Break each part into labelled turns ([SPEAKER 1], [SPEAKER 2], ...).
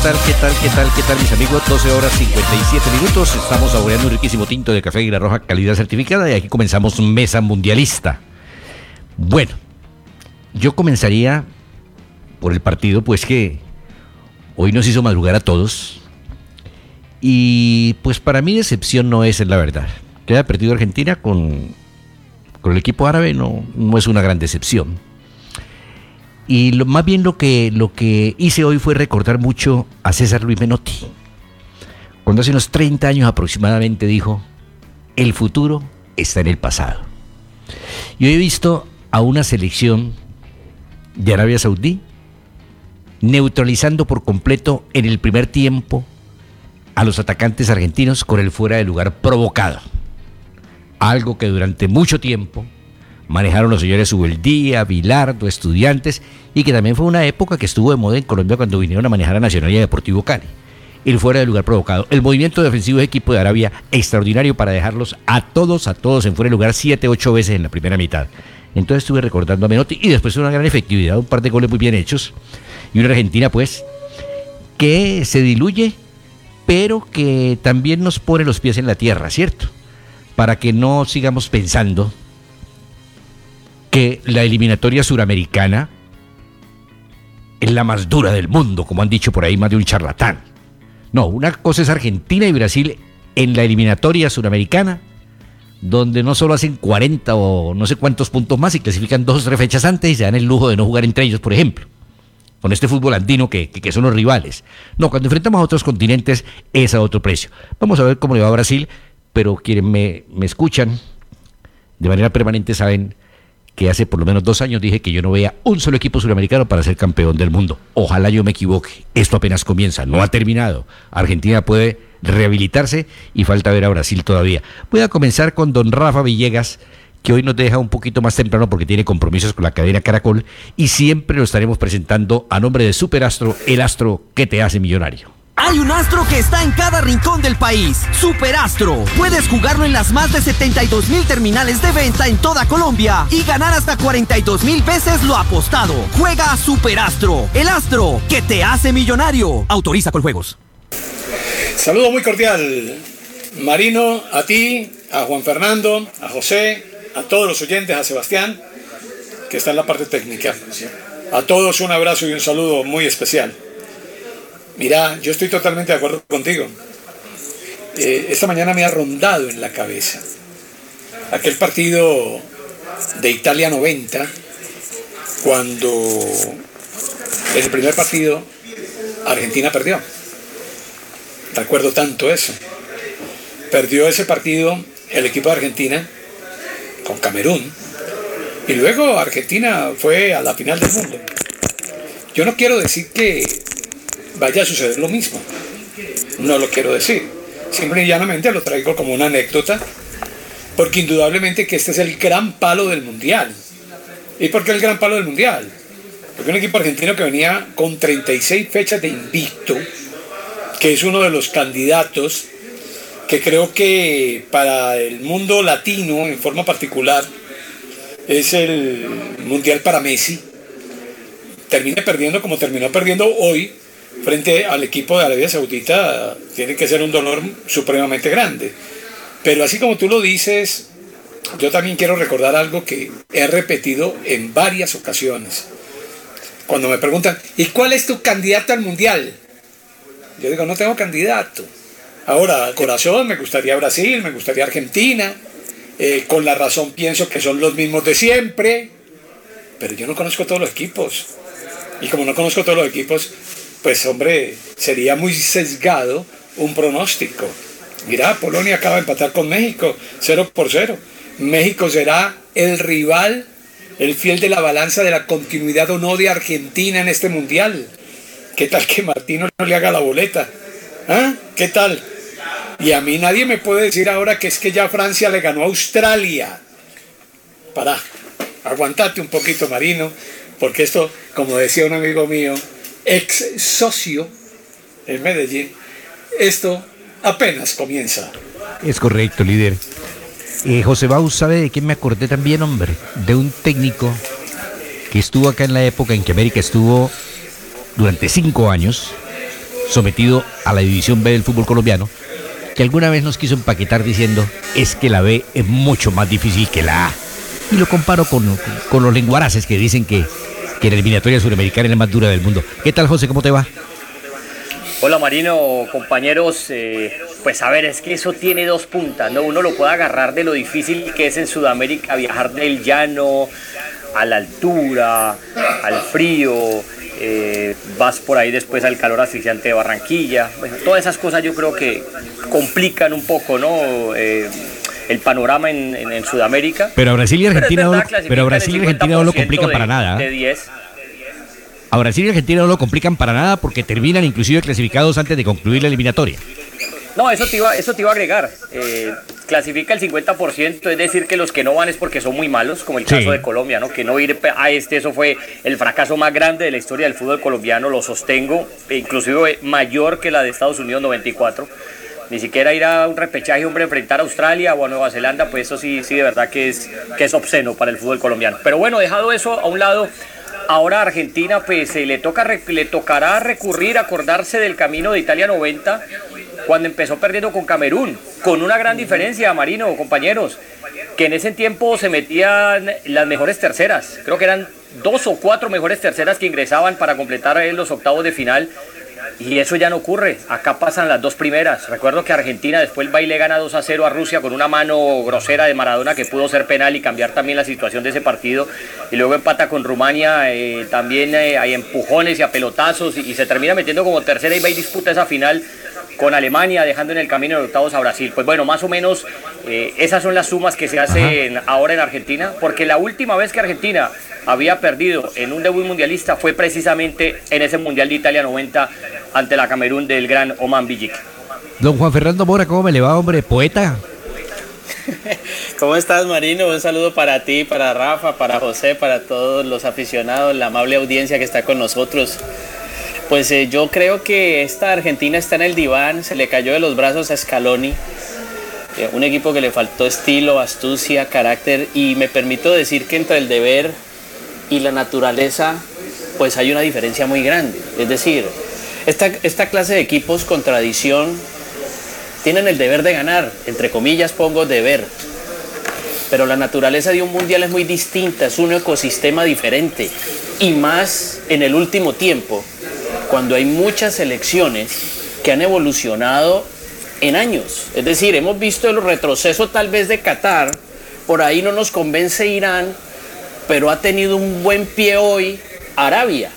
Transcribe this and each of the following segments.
[SPEAKER 1] ¿Qué tal, qué tal, qué tal, qué tal, mis amigos? 12 horas 57 minutos. Estamos saboreando un riquísimo tinto de café y la roja calidad certificada y aquí comenzamos Mesa Mundialista. Bueno, yo comenzaría por el partido, pues que hoy nos hizo madrugar a todos. Y pues para mí decepción no es, la verdad. Queda perdido Argentina con, con el equipo árabe, no, no es una gran decepción y lo, más bien lo que, lo que hice hoy fue recordar mucho a César Luis Menotti. Cuando hace unos 30 años aproximadamente dijo, el futuro está en el pasado. Yo he visto a una selección de Arabia Saudí neutralizando por completo en el primer tiempo a los atacantes argentinos con el fuera de lugar provocado. Algo que durante mucho tiempo manejaron los señores Ubeldía, Vilardo, estudiantes, y que también fue una época que estuvo de moda en Colombia cuando vinieron a manejar a Nacional y a Deportivo Cali. El fuera del lugar provocado. El movimiento defensivo de equipo de Arabia, extraordinario para dejarlos a todos, a todos en fuera de lugar, siete, ocho veces en la primera mitad. Entonces estuve recordando a Menotti y después una gran efectividad, un par de goles muy bien hechos. Y una Argentina, pues, que se diluye, pero que también nos pone los pies en la tierra, ¿cierto? Para que no sigamos pensando que la eliminatoria suramericana es la más dura del mundo, como han dicho por ahí más de un charlatán. No, una cosa es Argentina y Brasil en la eliminatoria suramericana, donde no solo hacen 40 o no sé cuántos puntos más y clasifican dos o tres fechas antes y se dan el lujo de no jugar entre ellos, por ejemplo, con este fútbol andino que, que, son los rivales. No, cuando enfrentamos a otros continentes es a otro precio. Vamos a ver cómo le va a Brasil, pero quienes me, me escuchan de manera permanente saben que hace por lo menos dos años dije que yo no veía un solo equipo sudamericano para ser campeón del mundo. Ojalá yo me equivoque. Esto apenas comienza, no ha terminado. Argentina puede rehabilitarse y falta ver a Brasil todavía. Voy a comenzar con don Rafa Villegas, que hoy nos deja un poquito más temprano porque tiene compromisos con la cadena Caracol y siempre lo estaremos presentando a nombre de Superastro, el astro que te hace millonario.
[SPEAKER 2] Hay un astro que está en cada rincón del país. Superastro. Puedes jugarlo en las más de 72 mil terminales de venta en toda Colombia y ganar hasta 42 mil veces lo apostado. Juega a Superastro. El astro que te hace millonario. Autoriza con juegos.
[SPEAKER 3] Saludo muy cordial. Marino, a ti, a Juan Fernando, a José, a todos los oyentes, a Sebastián, que está en la parte técnica. A todos un abrazo y un saludo muy especial. Mira, yo estoy totalmente de acuerdo contigo. Eh, esta mañana me ha rondado en la cabeza aquel partido de Italia 90, cuando en el primer partido Argentina perdió. Recuerdo tanto eso. Perdió ese partido el equipo de Argentina con Camerún. Y luego Argentina fue a la final del mundo. Yo no quiero decir que vaya a suceder lo mismo. No lo quiero decir. Simple y llanamente lo traigo como una anécdota, porque indudablemente que este es el gran palo del Mundial. ¿Y por qué el gran palo del Mundial? Porque un equipo argentino que venía con 36 fechas de invicto, que es uno de los candidatos que creo que para el mundo latino en forma particular es el Mundial para Messi, termine perdiendo como terminó perdiendo hoy frente al equipo de Arabia Saudita tiene que ser un dolor supremamente grande. Pero así como tú lo dices, yo también quiero recordar algo que he repetido en varias ocasiones. Cuando me preguntan, ¿y cuál es tu candidato al mundial? Yo digo, no tengo candidato. Ahora, corazón, me gustaría Brasil, me gustaría Argentina. Eh, con la razón pienso que son los mismos de siempre. Pero yo no conozco todos los equipos. Y como no conozco todos los equipos, pues hombre, sería muy sesgado un pronóstico. Mira, Polonia acaba de empatar con México, 0 por 0. México será el rival, el fiel de la balanza de la continuidad o no de Argentina en este mundial. ¿Qué tal que Martino no le haga la boleta? ¿Ah? ¿Qué tal? Y a mí nadie me puede decir ahora que es que ya Francia le ganó a Australia. Para, aguantate un poquito, Marino, porque esto, como decía un amigo mío, ex socio en Medellín, esto apenas comienza.
[SPEAKER 1] Es correcto, líder. Eh, José Baus, ¿sabe de quién me acordé también, hombre? De un técnico que estuvo acá en la época en que América estuvo durante cinco años sometido a la división B del fútbol colombiano, que alguna vez nos quiso empaquetar diciendo es que la B es mucho más difícil que la A. Y lo comparo con, con los lenguaraces que dicen que, que la eliminatoria suramericana es la más dura del mundo. ¿Qué tal, José? ¿Cómo te va?
[SPEAKER 4] Hola Marino, compañeros, eh, pues a ver, es que eso tiene dos puntas, ¿no? Uno lo puede agarrar de lo difícil que es en Sudamérica viajar del llano a la altura, al frío, eh, vas por ahí después al calor asfixiante de Barranquilla. todas esas cosas yo creo que complican un poco, ¿no? Eh, el panorama en, Sudamérica.
[SPEAKER 1] Pero Brasil y Argentina, no, pero Brasil y Argentina no lo complican para nada.
[SPEAKER 4] De 10.
[SPEAKER 1] A Brasil y Argentina no lo complican para nada porque terminan inclusive clasificados antes de concluir la eliminatoria.
[SPEAKER 4] No, eso te iba, eso te iba a agregar. Eh, clasifica el 50%, es decir, que los que no van es porque son muy malos, como el caso de Colombia, ¿no? Que no ir a este, eso fue el fracaso más grande de la historia del fútbol colombiano, lo sostengo, e inclusive mayor que la de Estados Unidos 94. Ni siquiera ir a un repechaje, hombre, enfrentar a Australia o a Nueva Zelanda, pues eso sí, sí, de verdad que es, que es obsceno para el fútbol colombiano. Pero bueno, dejado eso a un lado, ahora a Argentina pues le, toca, le tocará recurrir, acordarse del camino de Italia 90 cuando empezó perdiendo con Camerún, con una gran diferencia, Marino, compañeros, que en ese tiempo se metían las mejores terceras, creo que eran dos o cuatro mejores terceras que ingresaban para completar los octavos de final. Y eso ya no ocurre. Acá pasan las dos primeras. Recuerdo que Argentina después el baile gana 2 a 0 a Rusia con una mano grosera de Maradona que pudo ser penal y cambiar también la situación de ese partido. Y luego empata con Rumania. Eh, también eh, hay empujones y a pelotazos y, y, se termina metiendo como tercera y va y disputa esa final con Alemania, dejando en el camino de octavos a Brasil. Pues bueno, más o menos eh, esas son las sumas que se hacen ahora en Argentina, porque la última vez que Argentina había perdido en un debut mundialista fue precisamente en ese Mundial de Italia 90 ante la Camerún del gran Oman Villic.
[SPEAKER 1] Don Juan Fernando Mora, ¿cómo me le va, hombre? Poeta.
[SPEAKER 5] ¿Cómo estás, Marino? Un saludo para ti, para Rafa, para José, para todos los aficionados, la amable audiencia que está con nosotros. Pues eh, yo creo que esta Argentina está en el diván, se le cayó de los brazos a Scaloni, eh, un equipo que le faltó estilo, astucia, carácter y me permito decir que entre el deber y la naturaleza pues hay una diferencia muy grande. Es decir, esta, clase de equipos con tradición tienen el deber de ganar, entre comillas pongo deber, pero la naturaleza de un mundial es muy distinta, es un ecosistema diferente y más en el último tiempo cuando hay muchas selecciones que han evolucionado en años. Es decir, hemos visto el retroceso tal vez de Qatar, por ahí no nos convence Irán, pero ha tenido un buen pie hoy Arabia.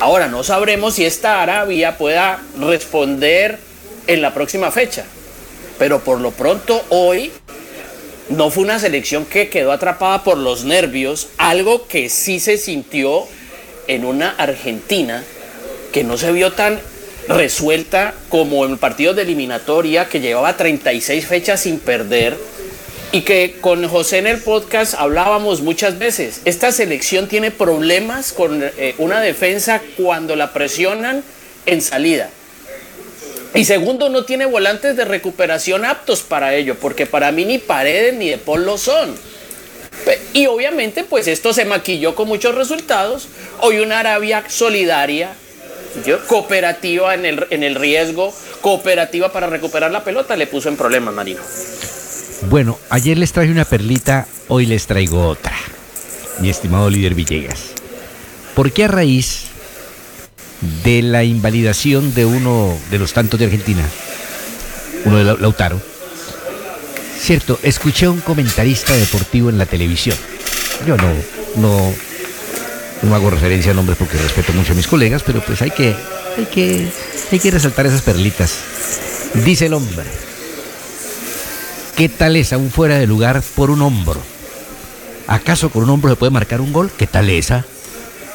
[SPEAKER 5] Ahora no sabremos si esta Arabia pueda responder en la próxima fecha, pero por lo pronto hoy no fue una selección que quedó atrapada por los nervios, algo que sí se sintió en una Argentina que no se vio tan resuelta como en partidos de eliminatoria que llevaba 36 fechas sin perder y que con José en el podcast hablábamos muchas veces. Esta selección tiene problemas con eh, una defensa cuando la presionan en salida. Y segundo, no tiene volantes de recuperación aptos para ello, porque para mí ni Paredes ni De Paul lo son. Y obviamente, pues esto se maquilló con muchos resultados. Hoy una Arabia solidaria, cooperativa en el, en el riesgo, cooperativa para recuperar la pelota, le puso en problemas, Marino.
[SPEAKER 1] Bueno, ayer les traje una perlita, hoy les traigo otra, mi estimado líder Villegas. ¿Por qué a raíz de la invalidación de uno de los tantos de Argentina, uno de Lautaro, cierto, escuché a un comentarista deportivo en la televisión. Yo no, no, no hago referencia a nombres porque respeto mucho a mis colegas, pero pues hay que, hay que, hay que resaltar esas perlitas. Dice el hombre, ¿qué tal es aún fuera de lugar por un hombro? ¿Acaso con un hombro se puede marcar un gol? ¿Qué tal esa?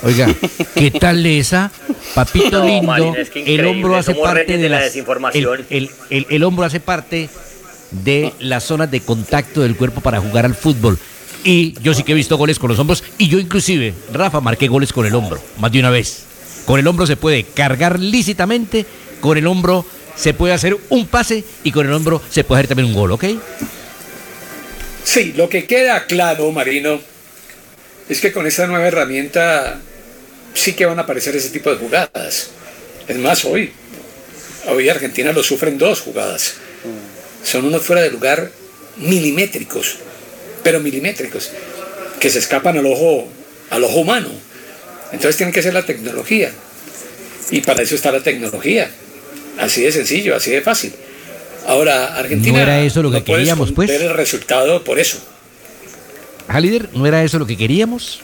[SPEAKER 1] Oiga, ¿qué tal esa? Papito lindo, el hombro hace parte de la desinformación. El, el, el, hombro hace parte de las zonas de contacto del cuerpo para jugar al fútbol. Y yo sí que he visto goles con los hombros. Y yo inclusive, Rafa, marqué goles con el hombro, más de una vez. Con el hombro se puede cargar lícitamente, con el hombro se puede hacer un pase y con el hombro se puede hacer también un gol, ¿ok?
[SPEAKER 3] Sí, lo que queda claro, Marino, es que con esta nueva herramienta sí que van a aparecer ese tipo de jugadas. Es más, hoy, hoy Argentina lo sufre en dos jugadas. Son unos fuera de lugar milimétricos, pero milimétricos, que se escapan al ojo, al ojo humano. Entonces tiene que ser la tecnología. Y para eso está la tecnología. Así de sencillo, así de fácil. Ahora, Argentina
[SPEAKER 1] no era eso lo que queríamos, pues.
[SPEAKER 3] el resultado por eso.
[SPEAKER 1] líder, ¿no era eso lo que queríamos?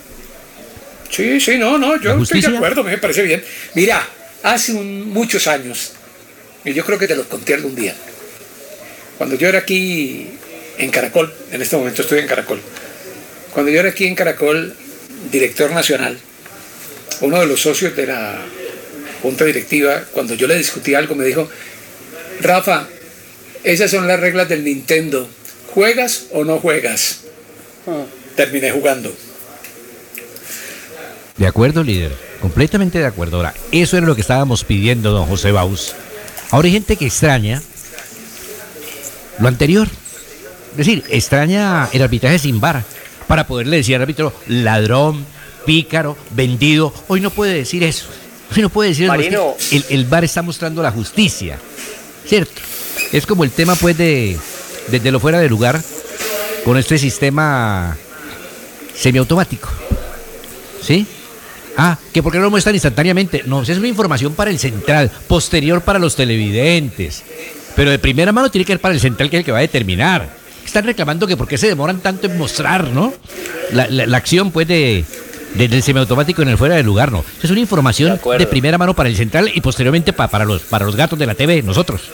[SPEAKER 3] Sí, sí, no, no, yo estoy de acuerdo, me parece bien. Mira, hace muchos años, y yo creo que te lo conté algún día, cuando yo era aquí en Caracol, en este momento estoy en Caracol, cuando yo era aquí en Caracol, director nacional, uno de los socios de la junta directiva, cuando yo le discutí algo, me dijo, Rafa, esas son las reglas del Nintendo. ¿Juegas o no juegas? Ah. Terminé jugando.
[SPEAKER 1] De acuerdo, líder. Completamente de acuerdo. Ahora, eso era lo que estábamos pidiendo, don José Baus. Ahora hay gente que extraña lo anterior. Es decir, extraña el arbitraje sin bar para poderle decir al árbitro ladrón, pícaro, vendido. Hoy no puede decir eso. No puede decir eso. El, el bar está mostrando la justicia. ¿Cierto? Es como el tema, pues, de desde lo fuera de lugar con este sistema semiautomático. ¿Sí? Ah, que por qué no lo muestran instantáneamente. No, es una información para el central, posterior para los televidentes. Pero de primera mano tiene que ser para el central, que es el que va a determinar. Están reclamando que por qué se demoran tanto en mostrar, ¿no? La, acción, pues, de, del semiautomático en el fuera de lugar, ¿no? Es una información de, primera mano para el central y posteriormente para, los, para los gatos de la TV, nosotros.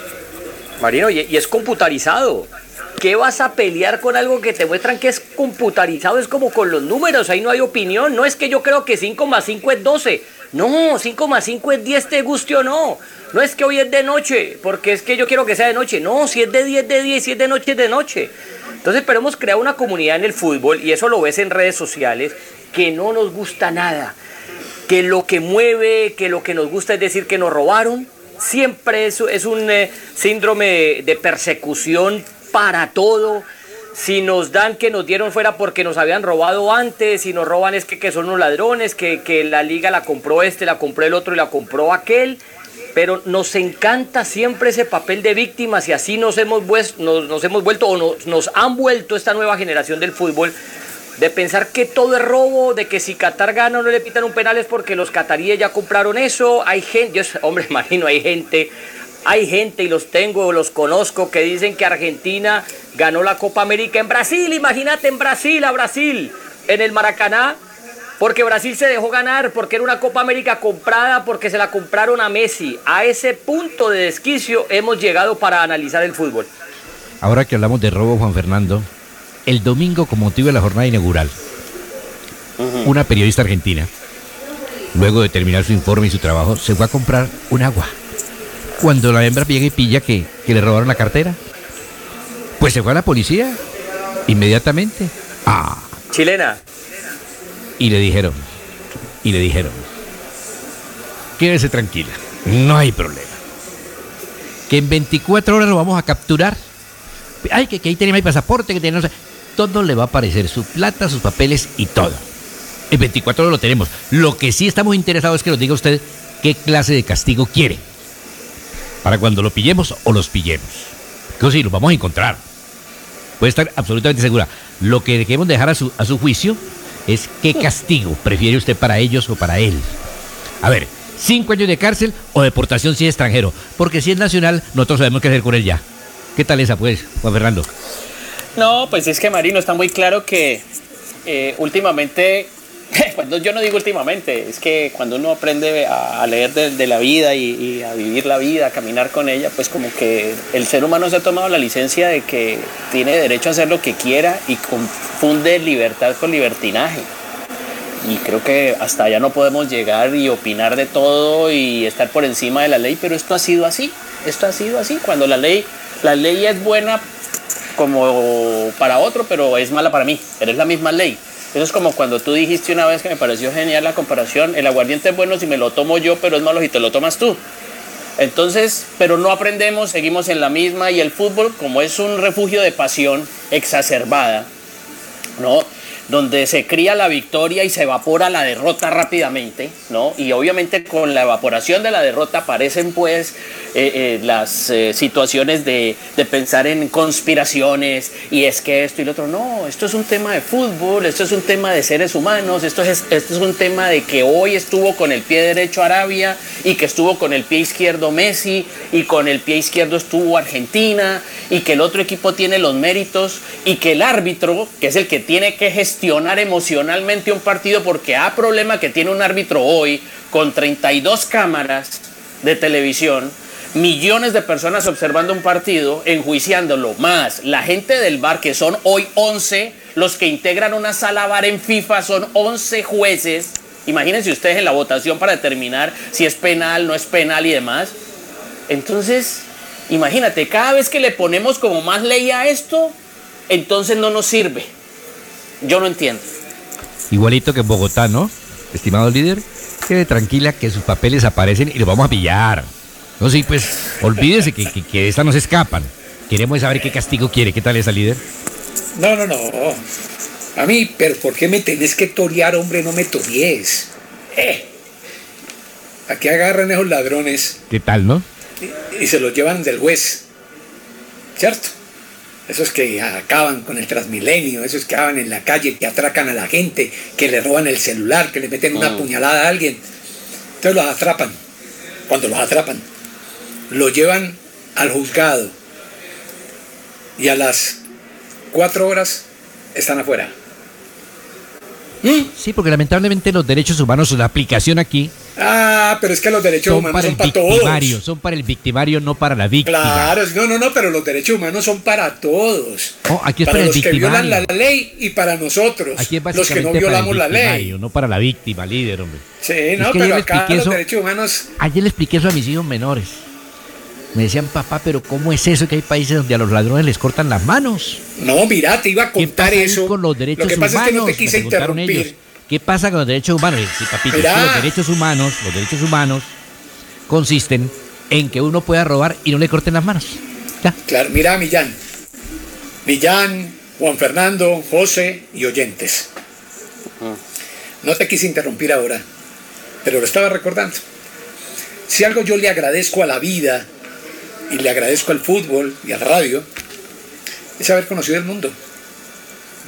[SPEAKER 4] Marino, y, es computarizado. ¿Qué vas a pelear con algo que te muestran que es computarizado? Es como con los números, ahí no hay opinión. No es que yo creo que 5 más 5 es 12. No, 5 más 5 es 10, te guste o no. No es que hoy es de noche, porque es que yo quiero que sea de noche. No, si es de 10, de 10, si es de noche, es de noche. Entonces, pero hemos creado una comunidad en el fútbol, y eso lo ves en redes sociales, que no nos gusta nada. Que lo que mueve, que lo que nos gusta es decir que nos robaron, Siempre es, es un eh, síndrome de persecución para todo. Si nos dan que nos dieron fuera porque nos habían robado antes, si nos roban es que, son unos ladrones, que, la liga la compró este, la compró el otro y la compró aquel. Pero nos encanta siempre ese papel de víctimas y así nos hemos, nos, hemos vuelto o nos han vuelto esta nueva generación del fútbol de pensar que todo es robo, de que si Qatar gana no le pitan un penal es porque los cataríes ya compraron eso. Hay gente, yo, hombre Marino, hay gente, hay gente y los tengo, los conozco que dicen que Argentina ganó la Copa América en Brasil. Imagínate en Brasil, a Brasil, en el Maracaná, porque Brasil se dejó ganar, porque era una Copa América comprada, porque se la compraron a Messi. A ese punto de desquicio hemos llegado para analizar el fútbol.
[SPEAKER 1] Ahora que hablamos de robo, Juan Fernando, el domingo con motivo de la jornada inaugural. Una periodista argentina, luego de terminar su informe y su trabajo, se fue a comprar un agua. Cuando la hembra llega y pilla que, que le robaron la cartera, pues se fue a la policía inmediatamente.
[SPEAKER 4] Ah. Chilena.
[SPEAKER 1] Y le dijeron, y le dijeron, quédese tranquila, no hay problema. Que en 24 horas lo vamos a capturar. Ay, que, que ahí tenía mi pasaporte, que tenía no sé todo le va a aparecer, su plata, sus papeles y todo. En 24 horas lo tenemos. Lo que sí estamos interesados es que nos diga usted qué clase de castigo quiere. Para cuando lo pillemos o los pillemos. Que sí, lo vamos a encontrar. Puede estar absolutamente segura. Lo que debemos dejar a su, a su juicio es qué castigo prefiere usted para ellos o para él. A ver, cinco años de cárcel o deportación si es extranjero. Porque si es nacional, nosotros sabemos qué hacer con él ya. ¿Qué tal esa, pues, Juan Fernando?
[SPEAKER 5] No, pues es que Marino está muy claro que eh, últimamente, cuando yo no digo últimamente, es que cuando uno aprende a, leer de, la vida y, a vivir la vida, a caminar con ella, pues como que el ser humano se ha tomado la licencia de que tiene derecho a hacer lo que quiera y confunde libertad con libertinaje. Y creo que hasta allá no podemos llegar y opinar de todo y estar por encima de la ley, pero esto ha sido así, esto ha sido así. Cuando la ley, la ley es buena como para otro, pero es mala para mí, pero es la misma ley. Eso es como cuando tú dijiste una vez que me pareció genial la comparación, el aguardiente es bueno si me lo tomo yo, pero es malo si te lo tomas tú. Entonces, pero no aprendemos, seguimos en la misma y el fútbol, como es un refugio de pasión exacerbada, ¿no? donde se cría la victoria y se evapora la derrota rápidamente, ¿no? Y obviamente con la evaporación de la derrota aparecen pues eh, eh, las eh, situaciones de, pensar en conspiraciones y es que esto y lo otro. No, esto es un tema de fútbol, esto es un tema de seres humanos, esto es, esto es un tema de que hoy estuvo con el pie derecho Arabia y que estuvo con el pie izquierdo Messi y con el pie izquierdo estuvo Argentina y que el otro equipo tiene los méritos y que el árbitro, que es el que tiene que gestionar emocionalmente un partido porque hay problema que tiene un árbitro hoy con 32 cámaras de televisión, millones de personas observando un partido, enjuiciándolo, más la gente del bar, que son hoy 11, los que integran una sala bar en FIFA son 11 jueces. Imagínense ustedes en la votación para determinar si es penal, no es penal y demás. Entonces, imagínate, cada vez que le ponemos como más ley a esto, entonces no nos sirve. Yo no entiendo.
[SPEAKER 1] Igualito que en Bogotá, ¿no? Estimado líder, quede tranquila que sus papeles aparecen y los vamos a pillar. No, sí, pues olvídese que, que, que estas no se escapan. Queremos saber qué castigo quiere. ¿Qué tal esa líder?
[SPEAKER 3] No, no, no. A mí, pero ¿por qué me tenés que torear, hombre? No me tories. Eh. Aquí agarran esos ladrones.
[SPEAKER 1] ¿Qué tal, no?
[SPEAKER 3] Y, y se los llevan del juez. ¿Cierto? Esos que acaban con el Transmilenio, esos que acaban en la calle, que atracan a la gente, que le roban el celular, que le meten una puñalada a alguien. Entonces los atrapan. Cuando los atrapan, lo llevan al juzgado. Y a las cuatro horas están afuera.
[SPEAKER 1] ¿Mm? Sí, porque lamentablemente los derechos humanos, la aplicación aquí.
[SPEAKER 3] Ah, pero es que los derechos
[SPEAKER 1] son
[SPEAKER 3] humanos
[SPEAKER 1] para
[SPEAKER 3] son para todos.
[SPEAKER 1] son para el victimario, no para la víctima.
[SPEAKER 3] Claro, no, no, no, pero los derechos humanos son para todos.
[SPEAKER 1] Oh, aquí es
[SPEAKER 3] para
[SPEAKER 1] para el
[SPEAKER 3] los que violan la ley y para nosotros,
[SPEAKER 1] Aquí es
[SPEAKER 3] los que no violamos la ley.
[SPEAKER 1] no para la víctima, líder, hombre.
[SPEAKER 3] Sí, no, pero acá los
[SPEAKER 1] eso-
[SPEAKER 3] derechos humanos.
[SPEAKER 1] Ayer le expliqué eso a mis hijos menores. Me decían, papá, pero ¿cómo es eso que hay países donde a los ladrones les cortan las manos?
[SPEAKER 3] No, mira, te iba a
[SPEAKER 1] ¿Qué
[SPEAKER 3] contar
[SPEAKER 1] pasa
[SPEAKER 3] eso.
[SPEAKER 1] con los derechos
[SPEAKER 3] Lo que pasa
[SPEAKER 1] humanos?
[SPEAKER 3] es que no te quise interrumpir.
[SPEAKER 1] ellos. ¿Qué pasa con los derechos humanos? Sí, papito, es que
[SPEAKER 3] Mirá.
[SPEAKER 1] los derechos humanos, los derechos humanos consisten en que uno pueda robar y no le corten las manos. Ya.
[SPEAKER 3] Claro, mira, Millán. Millán, Juan Fernando, José y oyentes. No te quise interrumpir ahora, pero lo estaba recordando. Si algo yo le agradezco a la vida y le agradezco al fútbol y al radio, es haber conocido el mundo.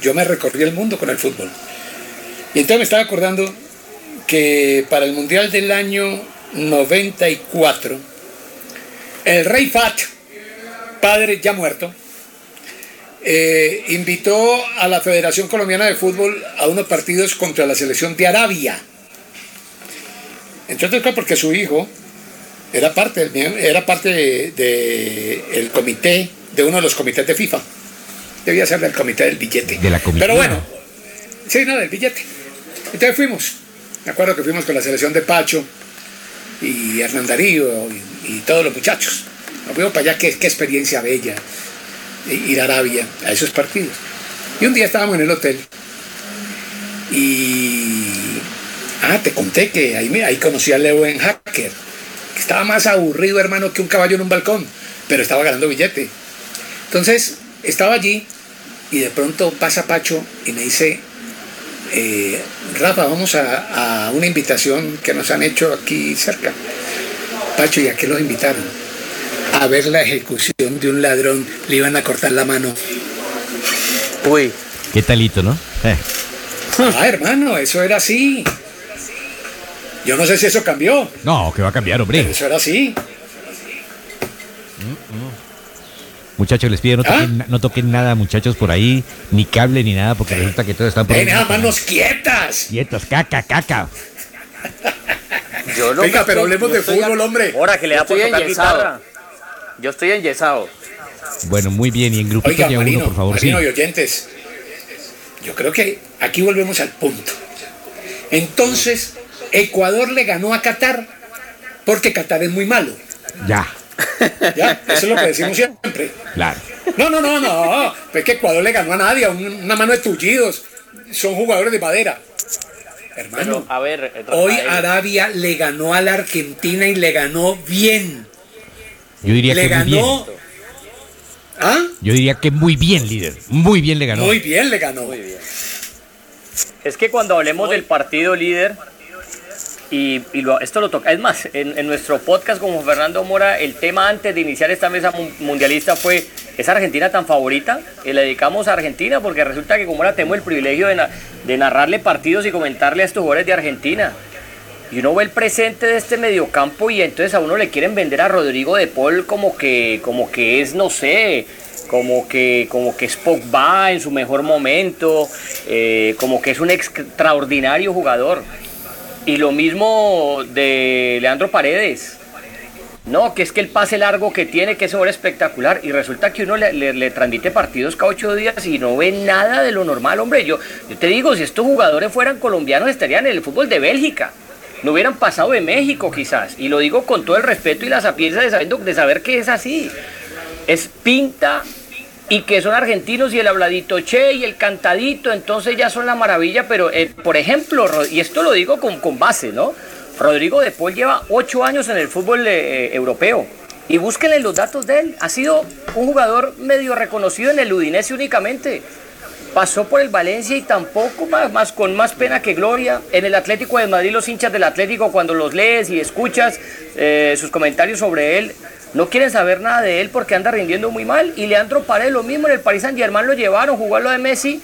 [SPEAKER 3] Yo me recorrí el mundo con el fútbol. Y entonces me estaba acordando que para el Mundial del año 94, el Rey Fat, padre ya muerto, eh, invitó a la Federación Colombiana de Fútbol a unos partidos contra la selección de Arabia. Entonces, porque su hijo era parte del, era parte de, comité, de uno de los comités de FIFA. Debía ser del comité del billete.
[SPEAKER 1] De la.
[SPEAKER 3] Pero bueno, sí, no, del billete. Entonces fuimos. Me acuerdo que fuimos con la selección de Pacho y Hernán Darío y, y todos los muchachos. Nos fuimos para allá, qué, qué experiencia bella i- ir a Arabia a esos partidos. Y un día estábamos en el hotel y. Ah, te conté que ahí, me- ahí conocí a Leo en Hacker, estaba más aburrido, hermano, que un caballo en un balcón, pero estaba ganando billete. Entonces, estaba allí y de pronto pasa Pacho y me dice, eh, Rafa, vamos a, a una invitación que nos han hecho aquí cerca. Pacho, ¿y a qué los invitaron? A ver la ejecución de un ladrón, le iban a cortar la mano.
[SPEAKER 5] Uy,
[SPEAKER 1] ¿Qué talito, no? Eh.
[SPEAKER 3] Ah, hermano, eso era así. Yo no sé si eso cambió,
[SPEAKER 1] No, que va a cambiar,
[SPEAKER 3] pero
[SPEAKER 1] hombre.
[SPEAKER 3] eso era así.
[SPEAKER 1] Muchachos, les pido no
[SPEAKER 3] ¿Ah?
[SPEAKER 1] toquen, no toquen nada, muchachos, por ahí, ni cable ni nada, porque resulta que todos están por ahí.
[SPEAKER 3] Ven, manos quietas.
[SPEAKER 1] Quietos, caca, caca.
[SPEAKER 4] Yo no
[SPEAKER 3] Venga, pero hablemos
[SPEAKER 4] yo
[SPEAKER 3] de fútbol,
[SPEAKER 4] a-
[SPEAKER 3] hombre.
[SPEAKER 4] Ahora que le da por tocar guitarra.
[SPEAKER 5] Yo estoy enyesado.
[SPEAKER 1] Bueno, muy bien, y en grupito
[SPEAKER 3] Oiga,
[SPEAKER 1] ya
[SPEAKER 3] Marino,
[SPEAKER 1] uno, por favor, sí.
[SPEAKER 3] Marino y oyentes, yo creo que aquí volvemos al punto. Entonces, Ecuador le ganó a Qatar porque Qatar es muy malo.
[SPEAKER 1] Ya,
[SPEAKER 3] ¿Ya? Eso es lo que decimos siempre.
[SPEAKER 1] claro.
[SPEAKER 3] No, no, no, no. Es que Ecuador le ganó a nadie, a una mano de tullidos. Son jugadores de madera. Hermano,
[SPEAKER 5] Pero, a ver,
[SPEAKER 3] hoy Arabia le ganó a la Argentina y le ganó bien.
[SPEAKER 1] Yo diría
[SPEAKER 3] Le
[SPEAKER 1] que muy bien.
[SPEAKER 3] ganó. ¿Ah?
[SPEAKER 1] Yo diría que muy bien, líder. Muy bien le ganó.
[SPEAKER 3] Muy bien le ganó.
[SPEAKER 4] Es que cuando hablemos del partido líder, y, esto lo toca. Es más, en, nuestro podcast con Fernando Mora, el tema antes de iniciar esta mesa mundialista fue, ¿es Argentina tan favorita? Y le dedicamos a Argentina porque resulta que como ahora tenemos el privilegio de, de narrarle partidos y comentarle a estos jugadores de Argentina. Y uno ve el presente de este mediocampo y entonces a uno le quieren vender a Rodrigo de Paul como que, como que es, no sé, como que, como que es Pogba en su mejor momento, eh, como que es un extraordinario jugador. Y lo mismo de Leandro Paredes. No, que es que el pase largo que tiene, que es ahora espectacular. Y resulta que uno le, transmite partidos cada ocho días y no ve nada de lo normal. Hombre, yo, yo te digo, si estos jugadores fueran colombianos, estarían en el fútbol de Bélgica. No hubieran pasado de México quizás. Y lo digo con todo el respeto y la sapiencia de, de saber que es así. Es pinta y que son argentinos y el habladito che y el cantadito, entonces ya son la maravilla, pero eh, por ejemplo, y esto lo digo con, con base, ¿no? Rodrigo de Paul lleva ocho años en el fútbol eh, europeo y búsquenle los datos de él. Ha sido un jugador medio reconocido en el Udinese únicamente. Pasó por el Valencia y tampoco más, con más pena que gloria. En el Atlético de Madrid, los hinchas del Atlético, cuando los lees y escuchas eh, sus comentarios sobre él, no quieren saber nada de él porque anda rindiendo muy mal. Y Leandro Paredes lo mismo en el Paris Saint Germain lo llevaron, jugó lo de Messi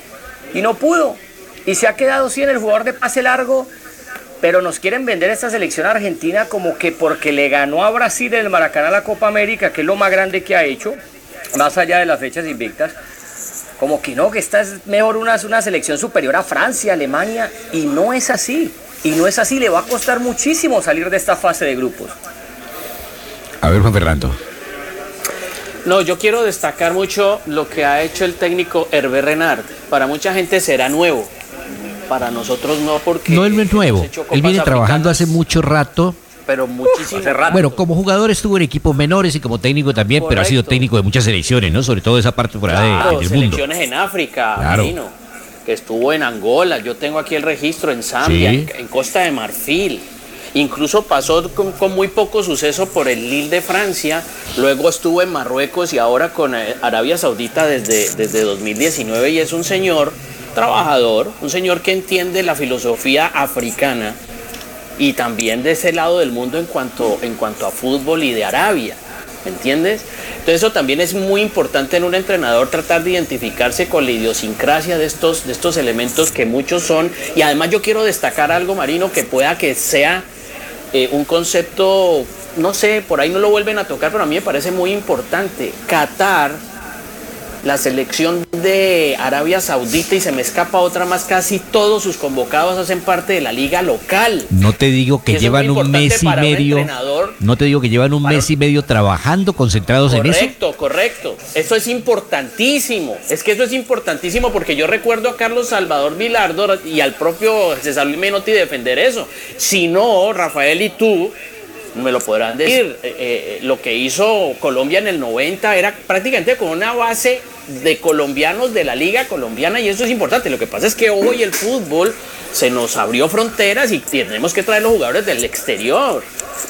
[SPEAKER 4] y no pudo. Y se ha quedado sí en el jugador de pase largo. Pero nos quieren vender esta selección argentina como que porque le ganó a Brasil en el Maracaná la Copa América, que es lo más grande que ha hecho, más allá de las fechas invictas. Como que no, que esta es mejor una, una selección superior a Francia, Alemania. Y no es así. Y no es así. Le va a costar muchísimo salir de esta fase de grupos.
[SPEAKER 1] A ver, Juan Fernando.
[SPEAKER 5] No, yo quiero destacar mucho lo que ha hecho el técnico Hervé Renard. Para mucha gente será nuevo. Para nosotros no, porque.
[SPEAKER 1] No, él no es nuevo. Él viene trabajando hace mucho rato.
[SPEAKER 5] Pero muchísimo rato.
[SPEAKER 1] Bueno, como jugador estuvo en equipos menores y como técnico también, pero ha sido técnico de muchas selecciones, ¿no? Sobre todo esa parte por ahí
[SPEAKER 5] claro, del selecciones en África, claro. que estuvo en Angola. Yo tengo aquí el registro en Zambia, en Costa de Marfil. Incluso pasó con, muy poco suceso por el Lille de Francia, luego estuvo en Marruecos y ahora con eh, Arabia Saudita desde, desde 2019 y es un señor trabajador, un señor que entiende la filosofía africana y también de ese lado del mundo en cuanto, en cuanto a fútbol y de Arabia. ¿Me entiendes? Entonces eso también es muy importante en un entrenador tratar de identificarse con la idiosincrasia de estos, de estos elementos que muchos son. Y además yo quiero destacar algo, Marino, que pueda que sea eh, un concepto, no sé, por ahí no lo vuelven a tocar, pero a mí me parece muy importante. Qatar la selección de Arabia Saudita y se me escapa otra más, casi todos sus convocados hacen parte de la liga local.
[SPEAKER 1] No te digo que, llevan un mes y medio. No te digo que llevan un mes y medio trabajando, concentrados
[SPEAKER 5] en
[SPEAKER 1] eso.
[SPEAKER 5] Correcto, correcto. Eso es importantísimo. Es que eso es importantísimo porque yo recuerdo a Carlos Salvador Vilardo y al propio César Luis Menotti defender eso. Si no, Rafael y tú me lo podrán decir. Eh, eh, lo que hizo Colombia en el 90 era prácticamente con una base de colombianos de la liga colombiana y eso es importante. Lo que pasa es que hoy el fútbol se nos abrió fronteras y tenemos que traer los jugadores del exterior.